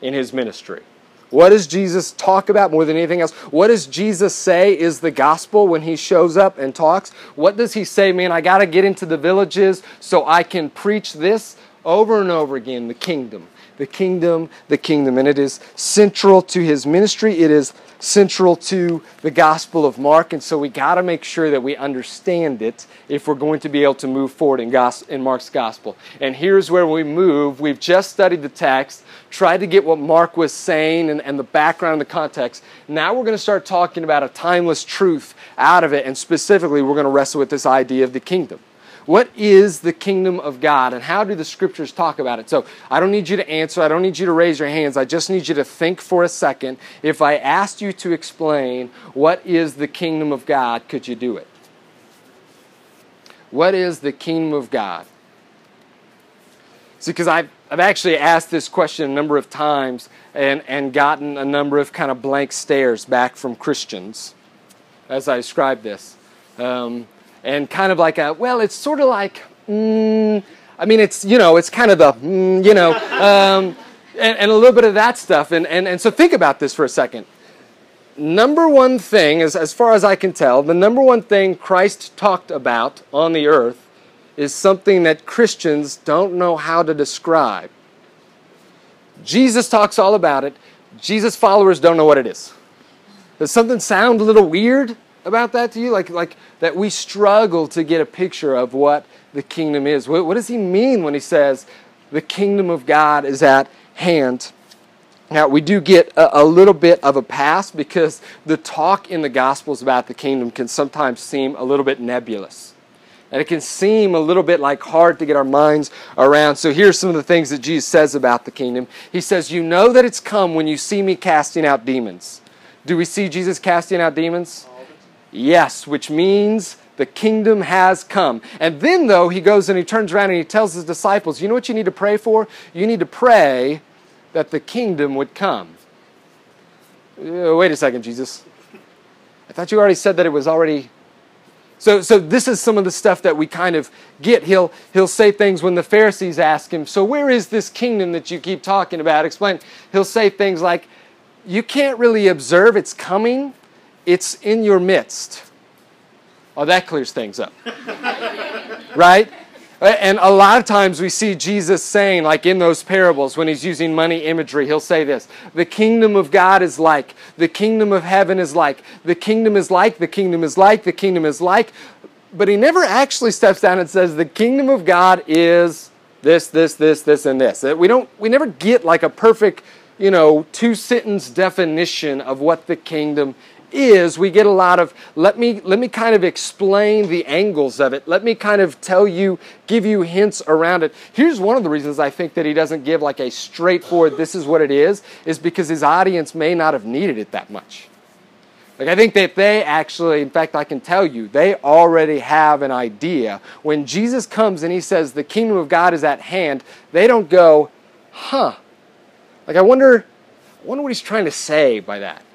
in his ministry. What does Jesus talk about more than anything else? What does Jesus say is the gospel when he shows up and talks? What does he say, man, I got to get into the villages so I can preach this over and over again the kingdom, the kingdom, the kingdom. And it is central to his ministry. It is central to the Gospel of Mark, and so we got to make sure that we understand it if we're going to be able to move forward in, in Mark's Gospel. And here's where we move. We've just studied the text, tried to get what Mark was saying and, and the background and the context. Now we're going to start talking about a timeless truth out of it, and specifically, we're going to wrestle with this idea of the kingdom. What is the kingdom of God and how do the scriptures talk about it? So I don't need you to answer. I don't need you to raise your hands. I just need you to think for a second. If I asked you to explain what is the kingdom of God, could you do it? What is the kingdom of God? See, because I've, I've actually asked this question a number of times and, and gotten a number of kind of blank stares back from Christians as I describe this. Um, and kind of like a, well, it's sort of like, mm, I mean, it's, you know, it's kind of the, mm, you know, [laughs] um, and, and, a little bit of that stuff. And, and, and so think about this for a second. Number one thing, as, as far as I can tell, the number one thing Christ talked about on the earth is something that Christians don't know how to describe. Jesus talks all about it. Jesus' followers don't know what it is. Does something sound a little weird? About that to you? Like, like that we struggle to get a picture of what the kingdom is. What, what does he mean when he says the kingdom of God is at hand? Now, we do get a, a, little bit of a pass because the talk in the Gospels about the kingdom can sometimes seem a little bit nebulous. And it can seem a little bit like hard to get our minds around. So here's some of the things that Jesus says about the kingdom. He says, You know that it's come when you see me casting out demons. Do we see Jesus casting out demons? Yes, which means the kingdom has come. And then, though, he goes and he turns around and he tells his disciples, You know what you need to pray for? You need to pray that the kingdom would come. Uh, wait a second, Jesus. I thought you already said that it was already. So, so this is some of the stuff that we kind of get. He'll, he'll say things when the Pharisees ask him, So where is this kingdom that you keep talking about? Explain. He'll say things like, You can't really observe its coming it's in your midst. Oh, that clears things up. [laughs] right? And a lot of times we see Jesus saying, like in those parables, when he's using money imagery, he'll say this The kingdom of God is like, the kingdom of heaven is like, the kingdom is like, the kingdom is like, the kingdom is like. But he never actually steps down and says, The kingdom of God is this, this, this, this, and this. Uh, we don't we never get like a perfect, you know, two sentence definition of what the kingdom is we get a lot of let me let me kind of explain the angles of it. Let me kind of tell you give you hints around it. Here's one of the reasons i think that he doesn't give like a straightforward this is what it is is because his audience may not have needed it that much. Like i think that they actually in fact i can tell you they already have an idea. When jesus comes and he says the kingdom of god is at hand they don't go huh. Like i wonder I wonder what he's trying to say by that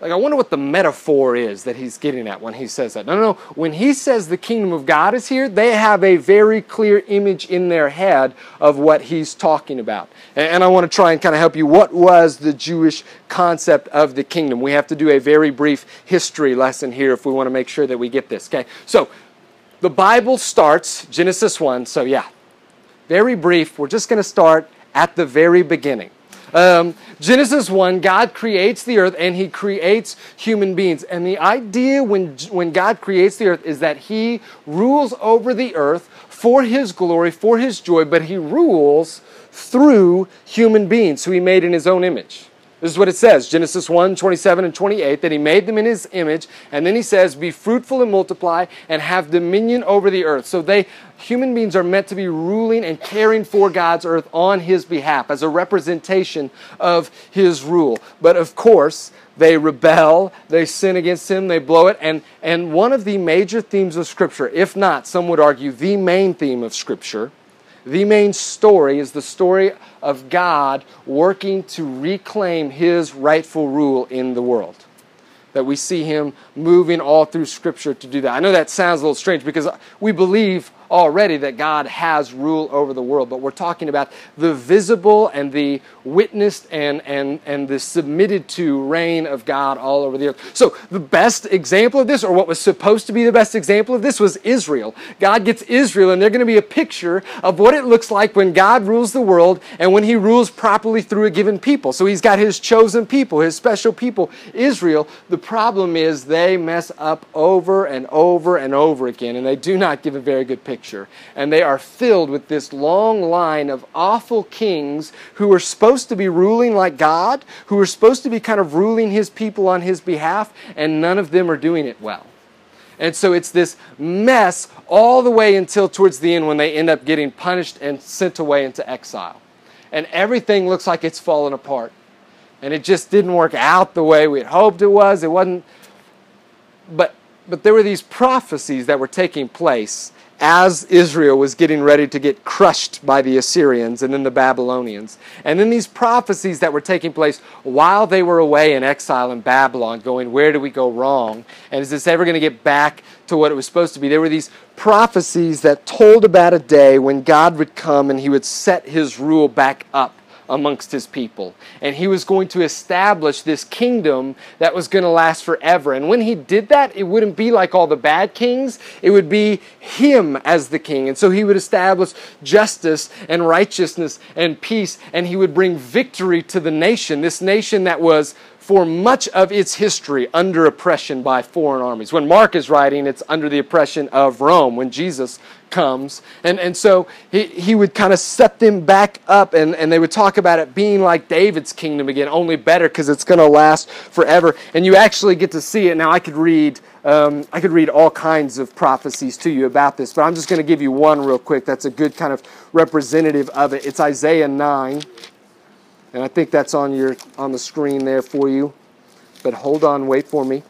like, I wonder what the metaphor is that he's getting at when he says that. No, no, no. When he says the kingdom of God is here, they have a very clear image in their head of what he's talking about. And, I want to try and kind of help you. What was the Jewish concept of the kingdom? We have to do a very brief history lesson here if we want to make sure that we get this. Okay? So, the Bible starts, Genesis 1. So, yeah, very brief. We're just going to start at the very beginning. Um, Genesis 1, God creates the earth and he creates human beings. And the idea when, when God creates the earth is that he rules over the earth for his glory, for his joy, but he rules through human beings who he made in his own image. This is what it says Genesis 1 27 and 28 that he made them in his image. And then he says, Be fruitful and multiply and have dominion over the earth. So they, human beings, are meant to be ruling and caring for God's earth on his behalf as a representation of his rule. But of course, they rebel, they sin against him, they blow it. And, and one of the major themes of Scripture, if not, some would argue, the main theme of Scripture, the main story is the story of God working to reclaim his rightful rule in the world. That we see him moving all through Scripture to do that. I know that sounds a little strange because we believe already that God has rule over the world, but we're talking about the visible and the witnessed and, and, and the submitted to reign of God all over the earth. So, the best example of this, or what was supposed to be the best example of this, was Israel. God gets Israel, and they're going to be a picture of what it looks like when God rules the world and when He rules properly through a given people. So, He's got His chosen people, His special people, Israel. The problem is they mess up over and over and over again, and they do not give a very good picture picture. And they are filled with this long line of awful kings who are supposed to be ruling like God, who are supposed to be kind of ruling his people on his behalf, and none of them are doing it well. And so it's this mess all the way until towards the end when they end up getting punished and sent away into exile. And everything looks like it's fallen apart. And it just didn't work out the way we had hoped it was. It wasn't. But, but there were these prophecies that were taking place as Israel was getting ready to get crushed by the Assyrians and then the Babylonians. And then these prophecies that were taking place while they were away in exile in Babylon, going, Where do we go wrong? And is this ever going to get back to what it was supposed to be? There were these prophecies that told about a day when God would come and he would set his rule back up amongst his people. And he was going to establish this kingdom that was going to last forever. And when he did that, it wouldn't be like all the bad kings, it would be him as the king. And so he would establish justice and righteousness and peace, and he would bring victory to the nation, this nation that was for much of its history under oppression by foreign armies. When Mark is writing, it's under the oppression of Rome. When Jesus comes, and, and so he, he would kind of set them back up, and, and they would talk about it being like David's kingdom again, only better because it's going to last forever. And you actually get to see it. Now, I could read. Um, I could read all kinds of prophecies to you about this, but I'm just going to give you one real quick that's a good kind of representative of it. It's Isaiah 9. And I think that's on your on the screen there for you. But hold on, wait for me.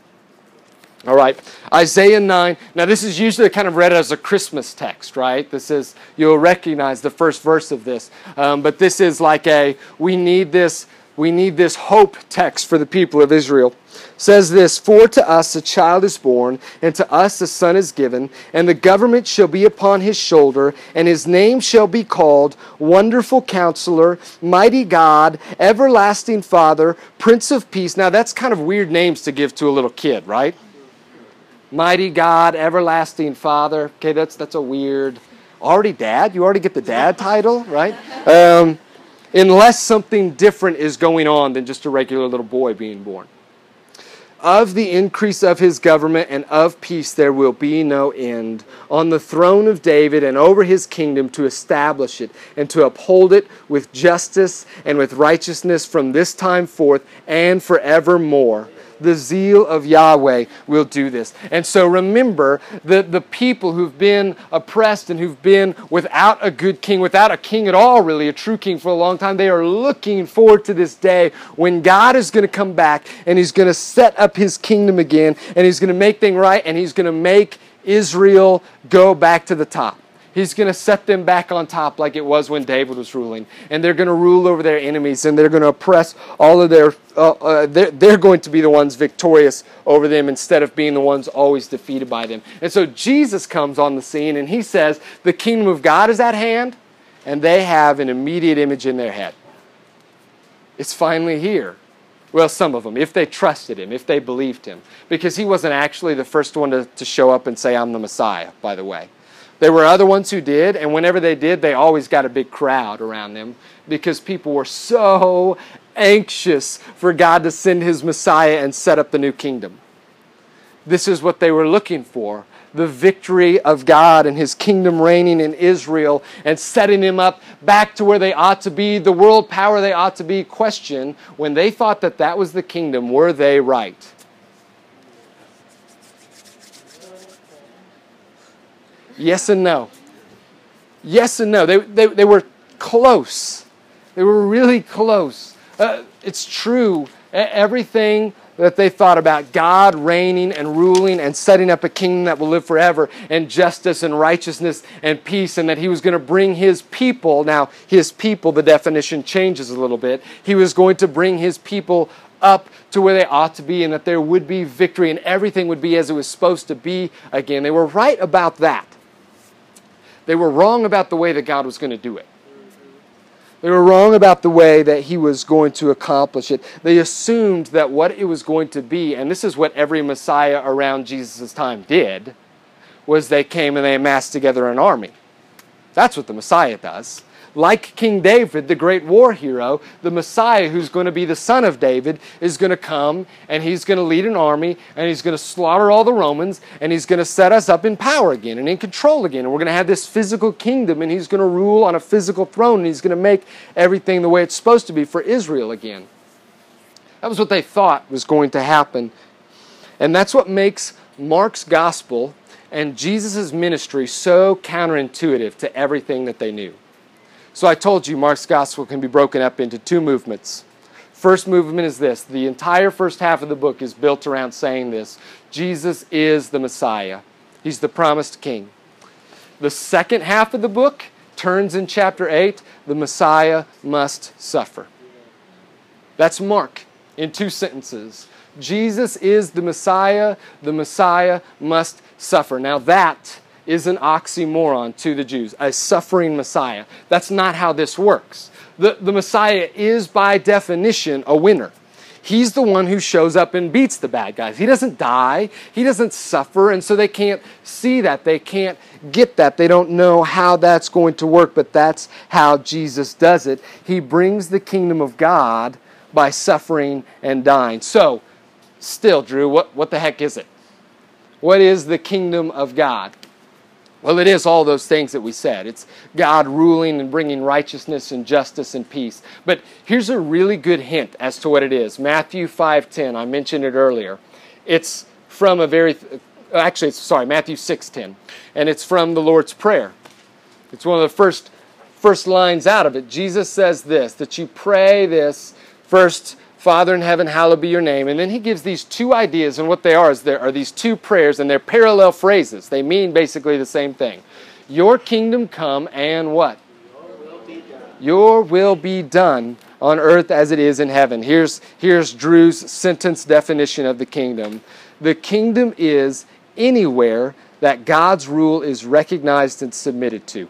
All right, Isaiah 9. Now, this is usually kind of read as a Christmas text, right? This is, you'll recognize the first verse of this. Um, but this is like a, we need this we need this hope text for the people of Israel. Says this For to us a child is born, and to us a son is given, and the government shall be upon his shoulder, and his name shall be called Wonderful Counselor, Mighty God, Everlasting Father, Prince of Peace. Now, that's kind of weird names to give to a little kid, right? Mighty God, Everlasting Father. Okay, that's, that's a weird already dad? You already get the dad title, right? Um, unless something different is going on than just a regular little boy being born. Of the increase of his government and of peace there will be no end. On the throne of David and over his kingdom to establish it and to uphold it with justice and with righteousness from this time forth and forevermore the zeal of Yahweh will do this. And so remember that the people who've been oppressed and who've been without a good king, without a king at all, really, a true king for a long time, they are looking forward to this day when God is going to come back and he's going to set up his kingdom again and he's going to make things right and he's going to make Israel go back to the top. He's going to set them back on top like it was when David was ruling. And they're going to rule over their enemies and they're going to oppress all of their. Uh, uh, they're, they're going to be the ones victorious over them instead of being the ones always defeated by them. And so Jesus comes on the scene and he says, The kingdom of God is at hand, and they have an immediate image in their head. It's finally here. Well, some of them, if they trusted him, if they believed him. Because he wasn't actually the first one to, to show up and say, I'm the Messiah, by the way. There were other ones who did, and whenever they did, they always got a big crowd around them because people were so anxious for God to send his Messiah and set up the new kingdom. This is what they were looking for the victory of God and his kingdom reigning in Israel and setting them up back to where they ought to be, the world power they ought to be. Question when they thought that that was the kingdom, were they right? Yes and no. Yes and no. They, they, they were close. They were really close. Uh, it's true. Everything that they thought about God reigning and ruling and setting up a kingdom that will live forever, and justice and righteousness and peace, and that He was going to bring His people. Now, His people, the definition changes a little bit. He was going to bring His people up to where they ought to be, and that there would be victory, and everything would be as it was supposed to be again. They were right about that. They were wrong about the way that God was going to do it. They were wrong about the way that he was going to accomplish it. They assumed that what it was going to be, and this is what every Messiah around Jesus' time did, was they came and they amassed together an army. That's what the Messiah does like King David, the great war hero, the Messiah who's going to be the son of David is going to come and he's going to lead an army and he's going to slaughter all the Romans and he's going to set us up in power again and in control again. And we're going to have this physical kingdom and he's going to rule on a physical throne and he's going to make everything the way it's supposed to be for Israel again. That was what they thought was going to happen. And that's what makes Mark's gospel and Jesus' ministry so counterintuitive to everything that they knew. So I told you Mark's gospel can be broken up into two movements. First movement is this the entire first half of the book is built around saying this Jesus is the Messiah, He's the promised King. The second half of the book turns in chapter 8 the Messiah must suffer. That's Mark in two sentences. Jesus is the Messiah, the Messiah must suffer. Now, that is an oxymoron to the Jews, a suffering Messiah. That's not how this works. The, the Messiah is, by definition, a winner. He's the one who shows up and beats the bad guys. He doesn't die, he doesn't suffer, and so they can't see that. They can't get that. They don't know how that's going to work, but that's how Jesus does it. He brings the kingdom of God by suffering and dying. So, still, Drew, what, what the heck is it? What is the kingdom of God? Well, it is all those things that we said. It's God ruling and bringing righteousness and justice and peace. But here's a really good hint as to what it is. Matthew 5:10, I mentioned it earlier. It's from a very actually it's sorry, Matthew 6:10, and it's from the Lord's prayer. It's one of the first first lines out of it. Jesus says this that you pray this first Father in heaven, hallowed be your name. And then he gives these two ideas, and what they are is there are these two prayers, and they're parallel phrases. They mean basically the same thing. Your kingdom come, and what? Your will be done, on earth as it is in heaven. Here's, here's Drew's sentence definition of the kingdom the kingdom is anywhere that God's rule is recognized and submitted to.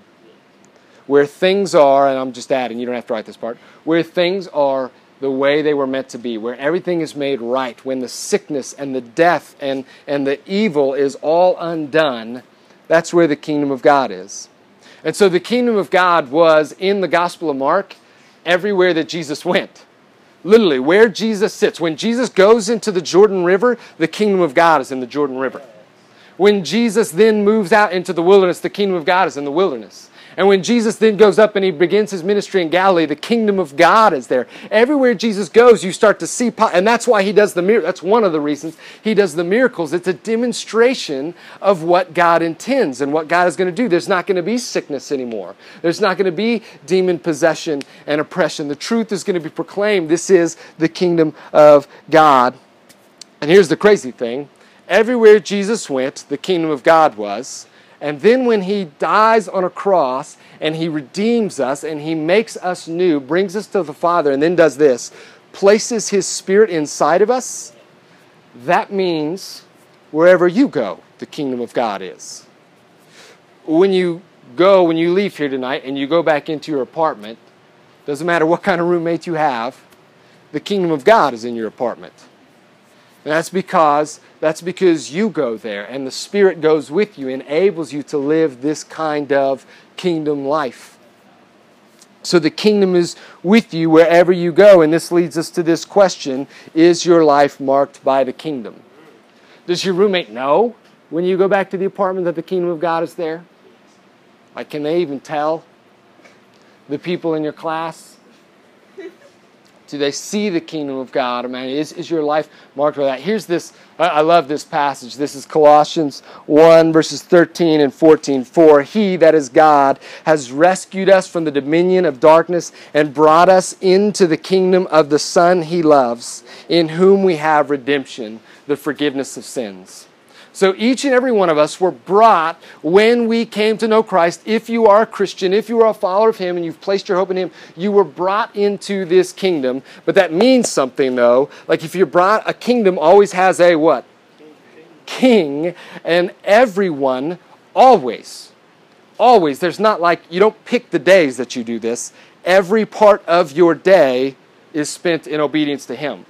Where things are, and I'm just adding, you don't have to write this part, where things are the way they were meant to be, where everything is made right, when the sickness and the death and, and the evil is all undone, that's where the kingdom of God is. And so the kingdom of God was in the Gospel of Mark everywhere that Jesus went. Literally, where Jesus sits. When Jesus goes into the Jordan River, the kingdom of God is in the Jordan River. When Jesus then moves out into the wilderness, the kingdom of God is in the wilderness. And when Jesus then goes up and he begins his ministry in Galilee, the kingdom of God is there. Everywhere Jesus goes, you start to see, and that's why he does the miracles. That's one of the reasons he does the miracles. It's a demonstration of what God intends and what God is going to do. There's not going to be sickness anymore. There's not going to be demon possession and oppression. The truth is going to be proclaimed. This is the kingdom of God. And here's the crazy thing everywhere Jesus went, the kingdom of God was. And then when he dies on a cross and he redeems us and he makes us new, brings us to the Father, and then does this, places his spirit inside of us, that means wherever you go, the kingdom of God is. When you go, when you leave here tonight and you go back into your apartment, doesn't matter what kind of roommate you have, the kingdom of God is in your apartment. That's because that's because you go there and the Spirit goes with you, enables you to live this kind of kingdom life. So the kingdom is with you wherever you go. And this leads us to this question Is your life marked by the kingdom? Does your roommate know when you go back to the apartment that the kingdom of God is there? Like, can they even tell the people in your class? Do they see the kingdom of God? I mean, is, is your life marked by that? Here's this, I, love this passage. This is Colossians 1, verses 13 and 14. For he, that is God, has rescued us from the dominion of darkness and brought us into the kingdom of the Son he loves, in whom we have redemption, the forgiveness of sins. So each and every one of us were brought when we came to know Christ. If you are a Christian, if you are a follower of Him and you've placed your hope in Him, you were brought into this kingdom. But that means something though. Like if you're brought, a kingdom always has a what? King. And everyone always, always, there's not like, you don't pick the days that you do this. Every part of your day is spent in obedience to Him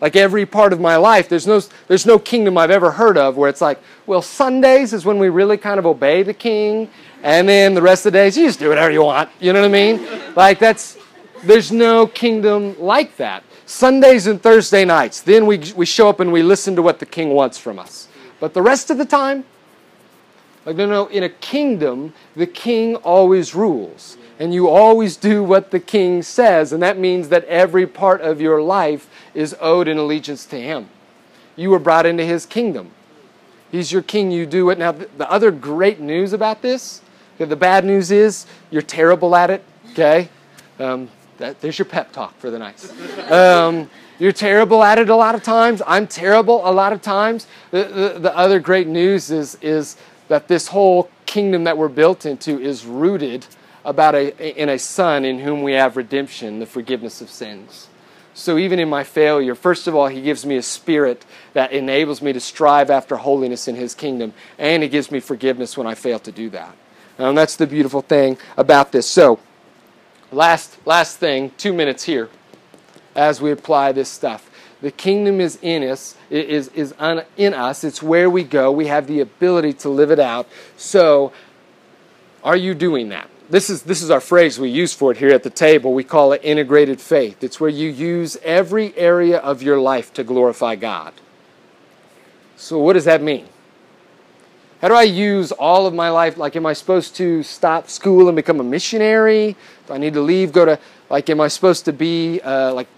like every part of my life there's no there's no kingdom i've ever heard of where it's like well sundays is when we really kind of obey the king and then the rest of the days you just do whatever you want. You know what i mean? Like that's there's no kingdom like that. Sundays and thursday nights then we, we show up and we listen to what the king wants from us. But the rest of the time like no no in a kingdom the king always rules and you always do what the king says, and that means that every part of your life is owed in allegiance to him. You were brought into his kingdom. He's your king, you do it. Now, the other great news about this, the bad news is you're terrible at it, okay? Um, that, there's your pep talk for the night. Um, you're terrible at it a lot of times. I'm terrible a lot of times. The, the, the other great news is, is that this whole kingdom that we're built into is rooted about a, in a son in whom we have redemption, the forgiveness of sins. So even in my failure, first of all, he gives me a spirit that enables me to strive after holiness in his kingdom, and he gives me forgiveness when I fail to do that. And that's the beautiful thing about this. So, last last thing, two minutes here, as we apply this stuff. The kingdom is in us, is, is in us. It's where we go. We have the ability to live it out. So, are you doing that? This is this is our phrase we use for it here at the table. We call it integrated faith. It's where you use every area of your life to glorify God. So what does that mean? How do I use all of my life? Like, am I supposed to stop school and become a missionary? Do I need to leave? Go to like, am I supposed to be uh, like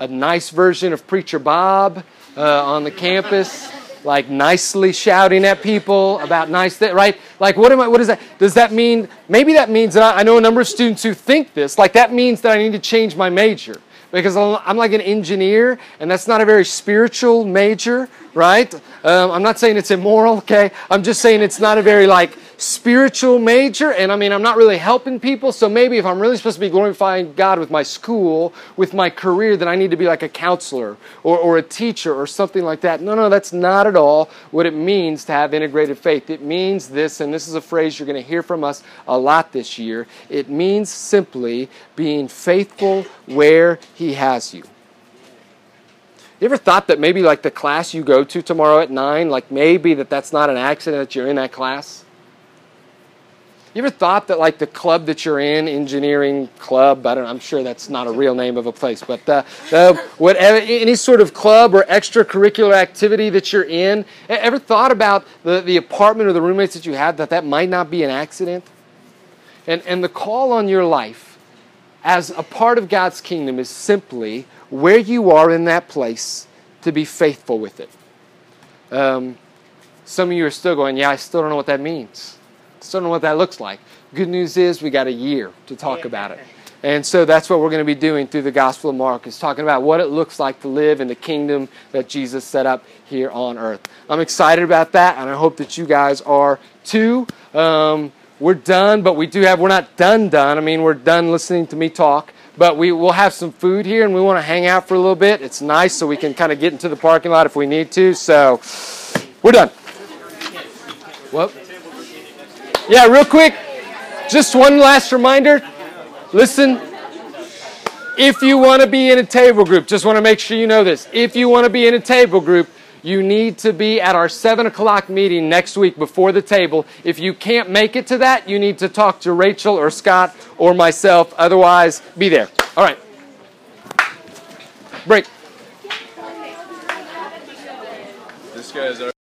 a nice version of Preacher Bob uh, on the campus? Like nicely shouting at people about nice things, right? Like, what am I, what is that? Does that mean, maybe that means that I, I know a number of students who think this, like that means that I need to change my major because I'm like an engineer, and that's not a very spiritual major, right? Um, I'm not saying it's immoral, okay? I'm just saying it's not a very like spiritual major, and I mean, I'm not really helping people, so maybe if I'm really supposed to be glorifying God with my school, with my career, then I need to be like a counselor or, or a teacher or something like that. No, no, that's not at all what it means to have integrated faith. It means this, and this is a phrase you're going to hear from us a lot this year. It means simply being faithful where He has you. You ever thought that maybe like the class you go to tomorrow at 9, like maybe that that's not an accident that you're in that class? You ever thought that like the club that you're in, engineering club, I don't know, I'm sure that's not a real name of a place, but uh, whatever, any sort of club or extracurricular activity that you're in, ever thought about the, the apartment or the roommates that you have that that might not be an accident? And, and the call on your life as a part of God's kingdom is simply where you are in that place to be faithful with it. Um, some of you are still going, yeah, I still don't know what that means. Still don't know what that looks like. Good news is we got a year to talk about it. And so that's what we're going to be doing through the Gospel of Mark, is talking about what it looks like to live in the kingdom that Jesus set up here on earth. I'm excited about that, and I hope that you guys are too. Um, we're done, but we do have, we're not done, done. I mean, we're done listening to me talk, but we will have some food here, and we want to hang out for a little bit. It's nice so we can kind of get into the parking lot if we need to. So we're done. What? Yeah, real quick, just one last reminder. Listen, if you want to be in a table group, just want to make sure you know this. If you want to be in a table group, you need to be at our 7 o'clock meeting next week before the table. If you can't make it to that, you need to talk to Rachel or Scott or myself. Otherwise, be there. All right. Break. This guy's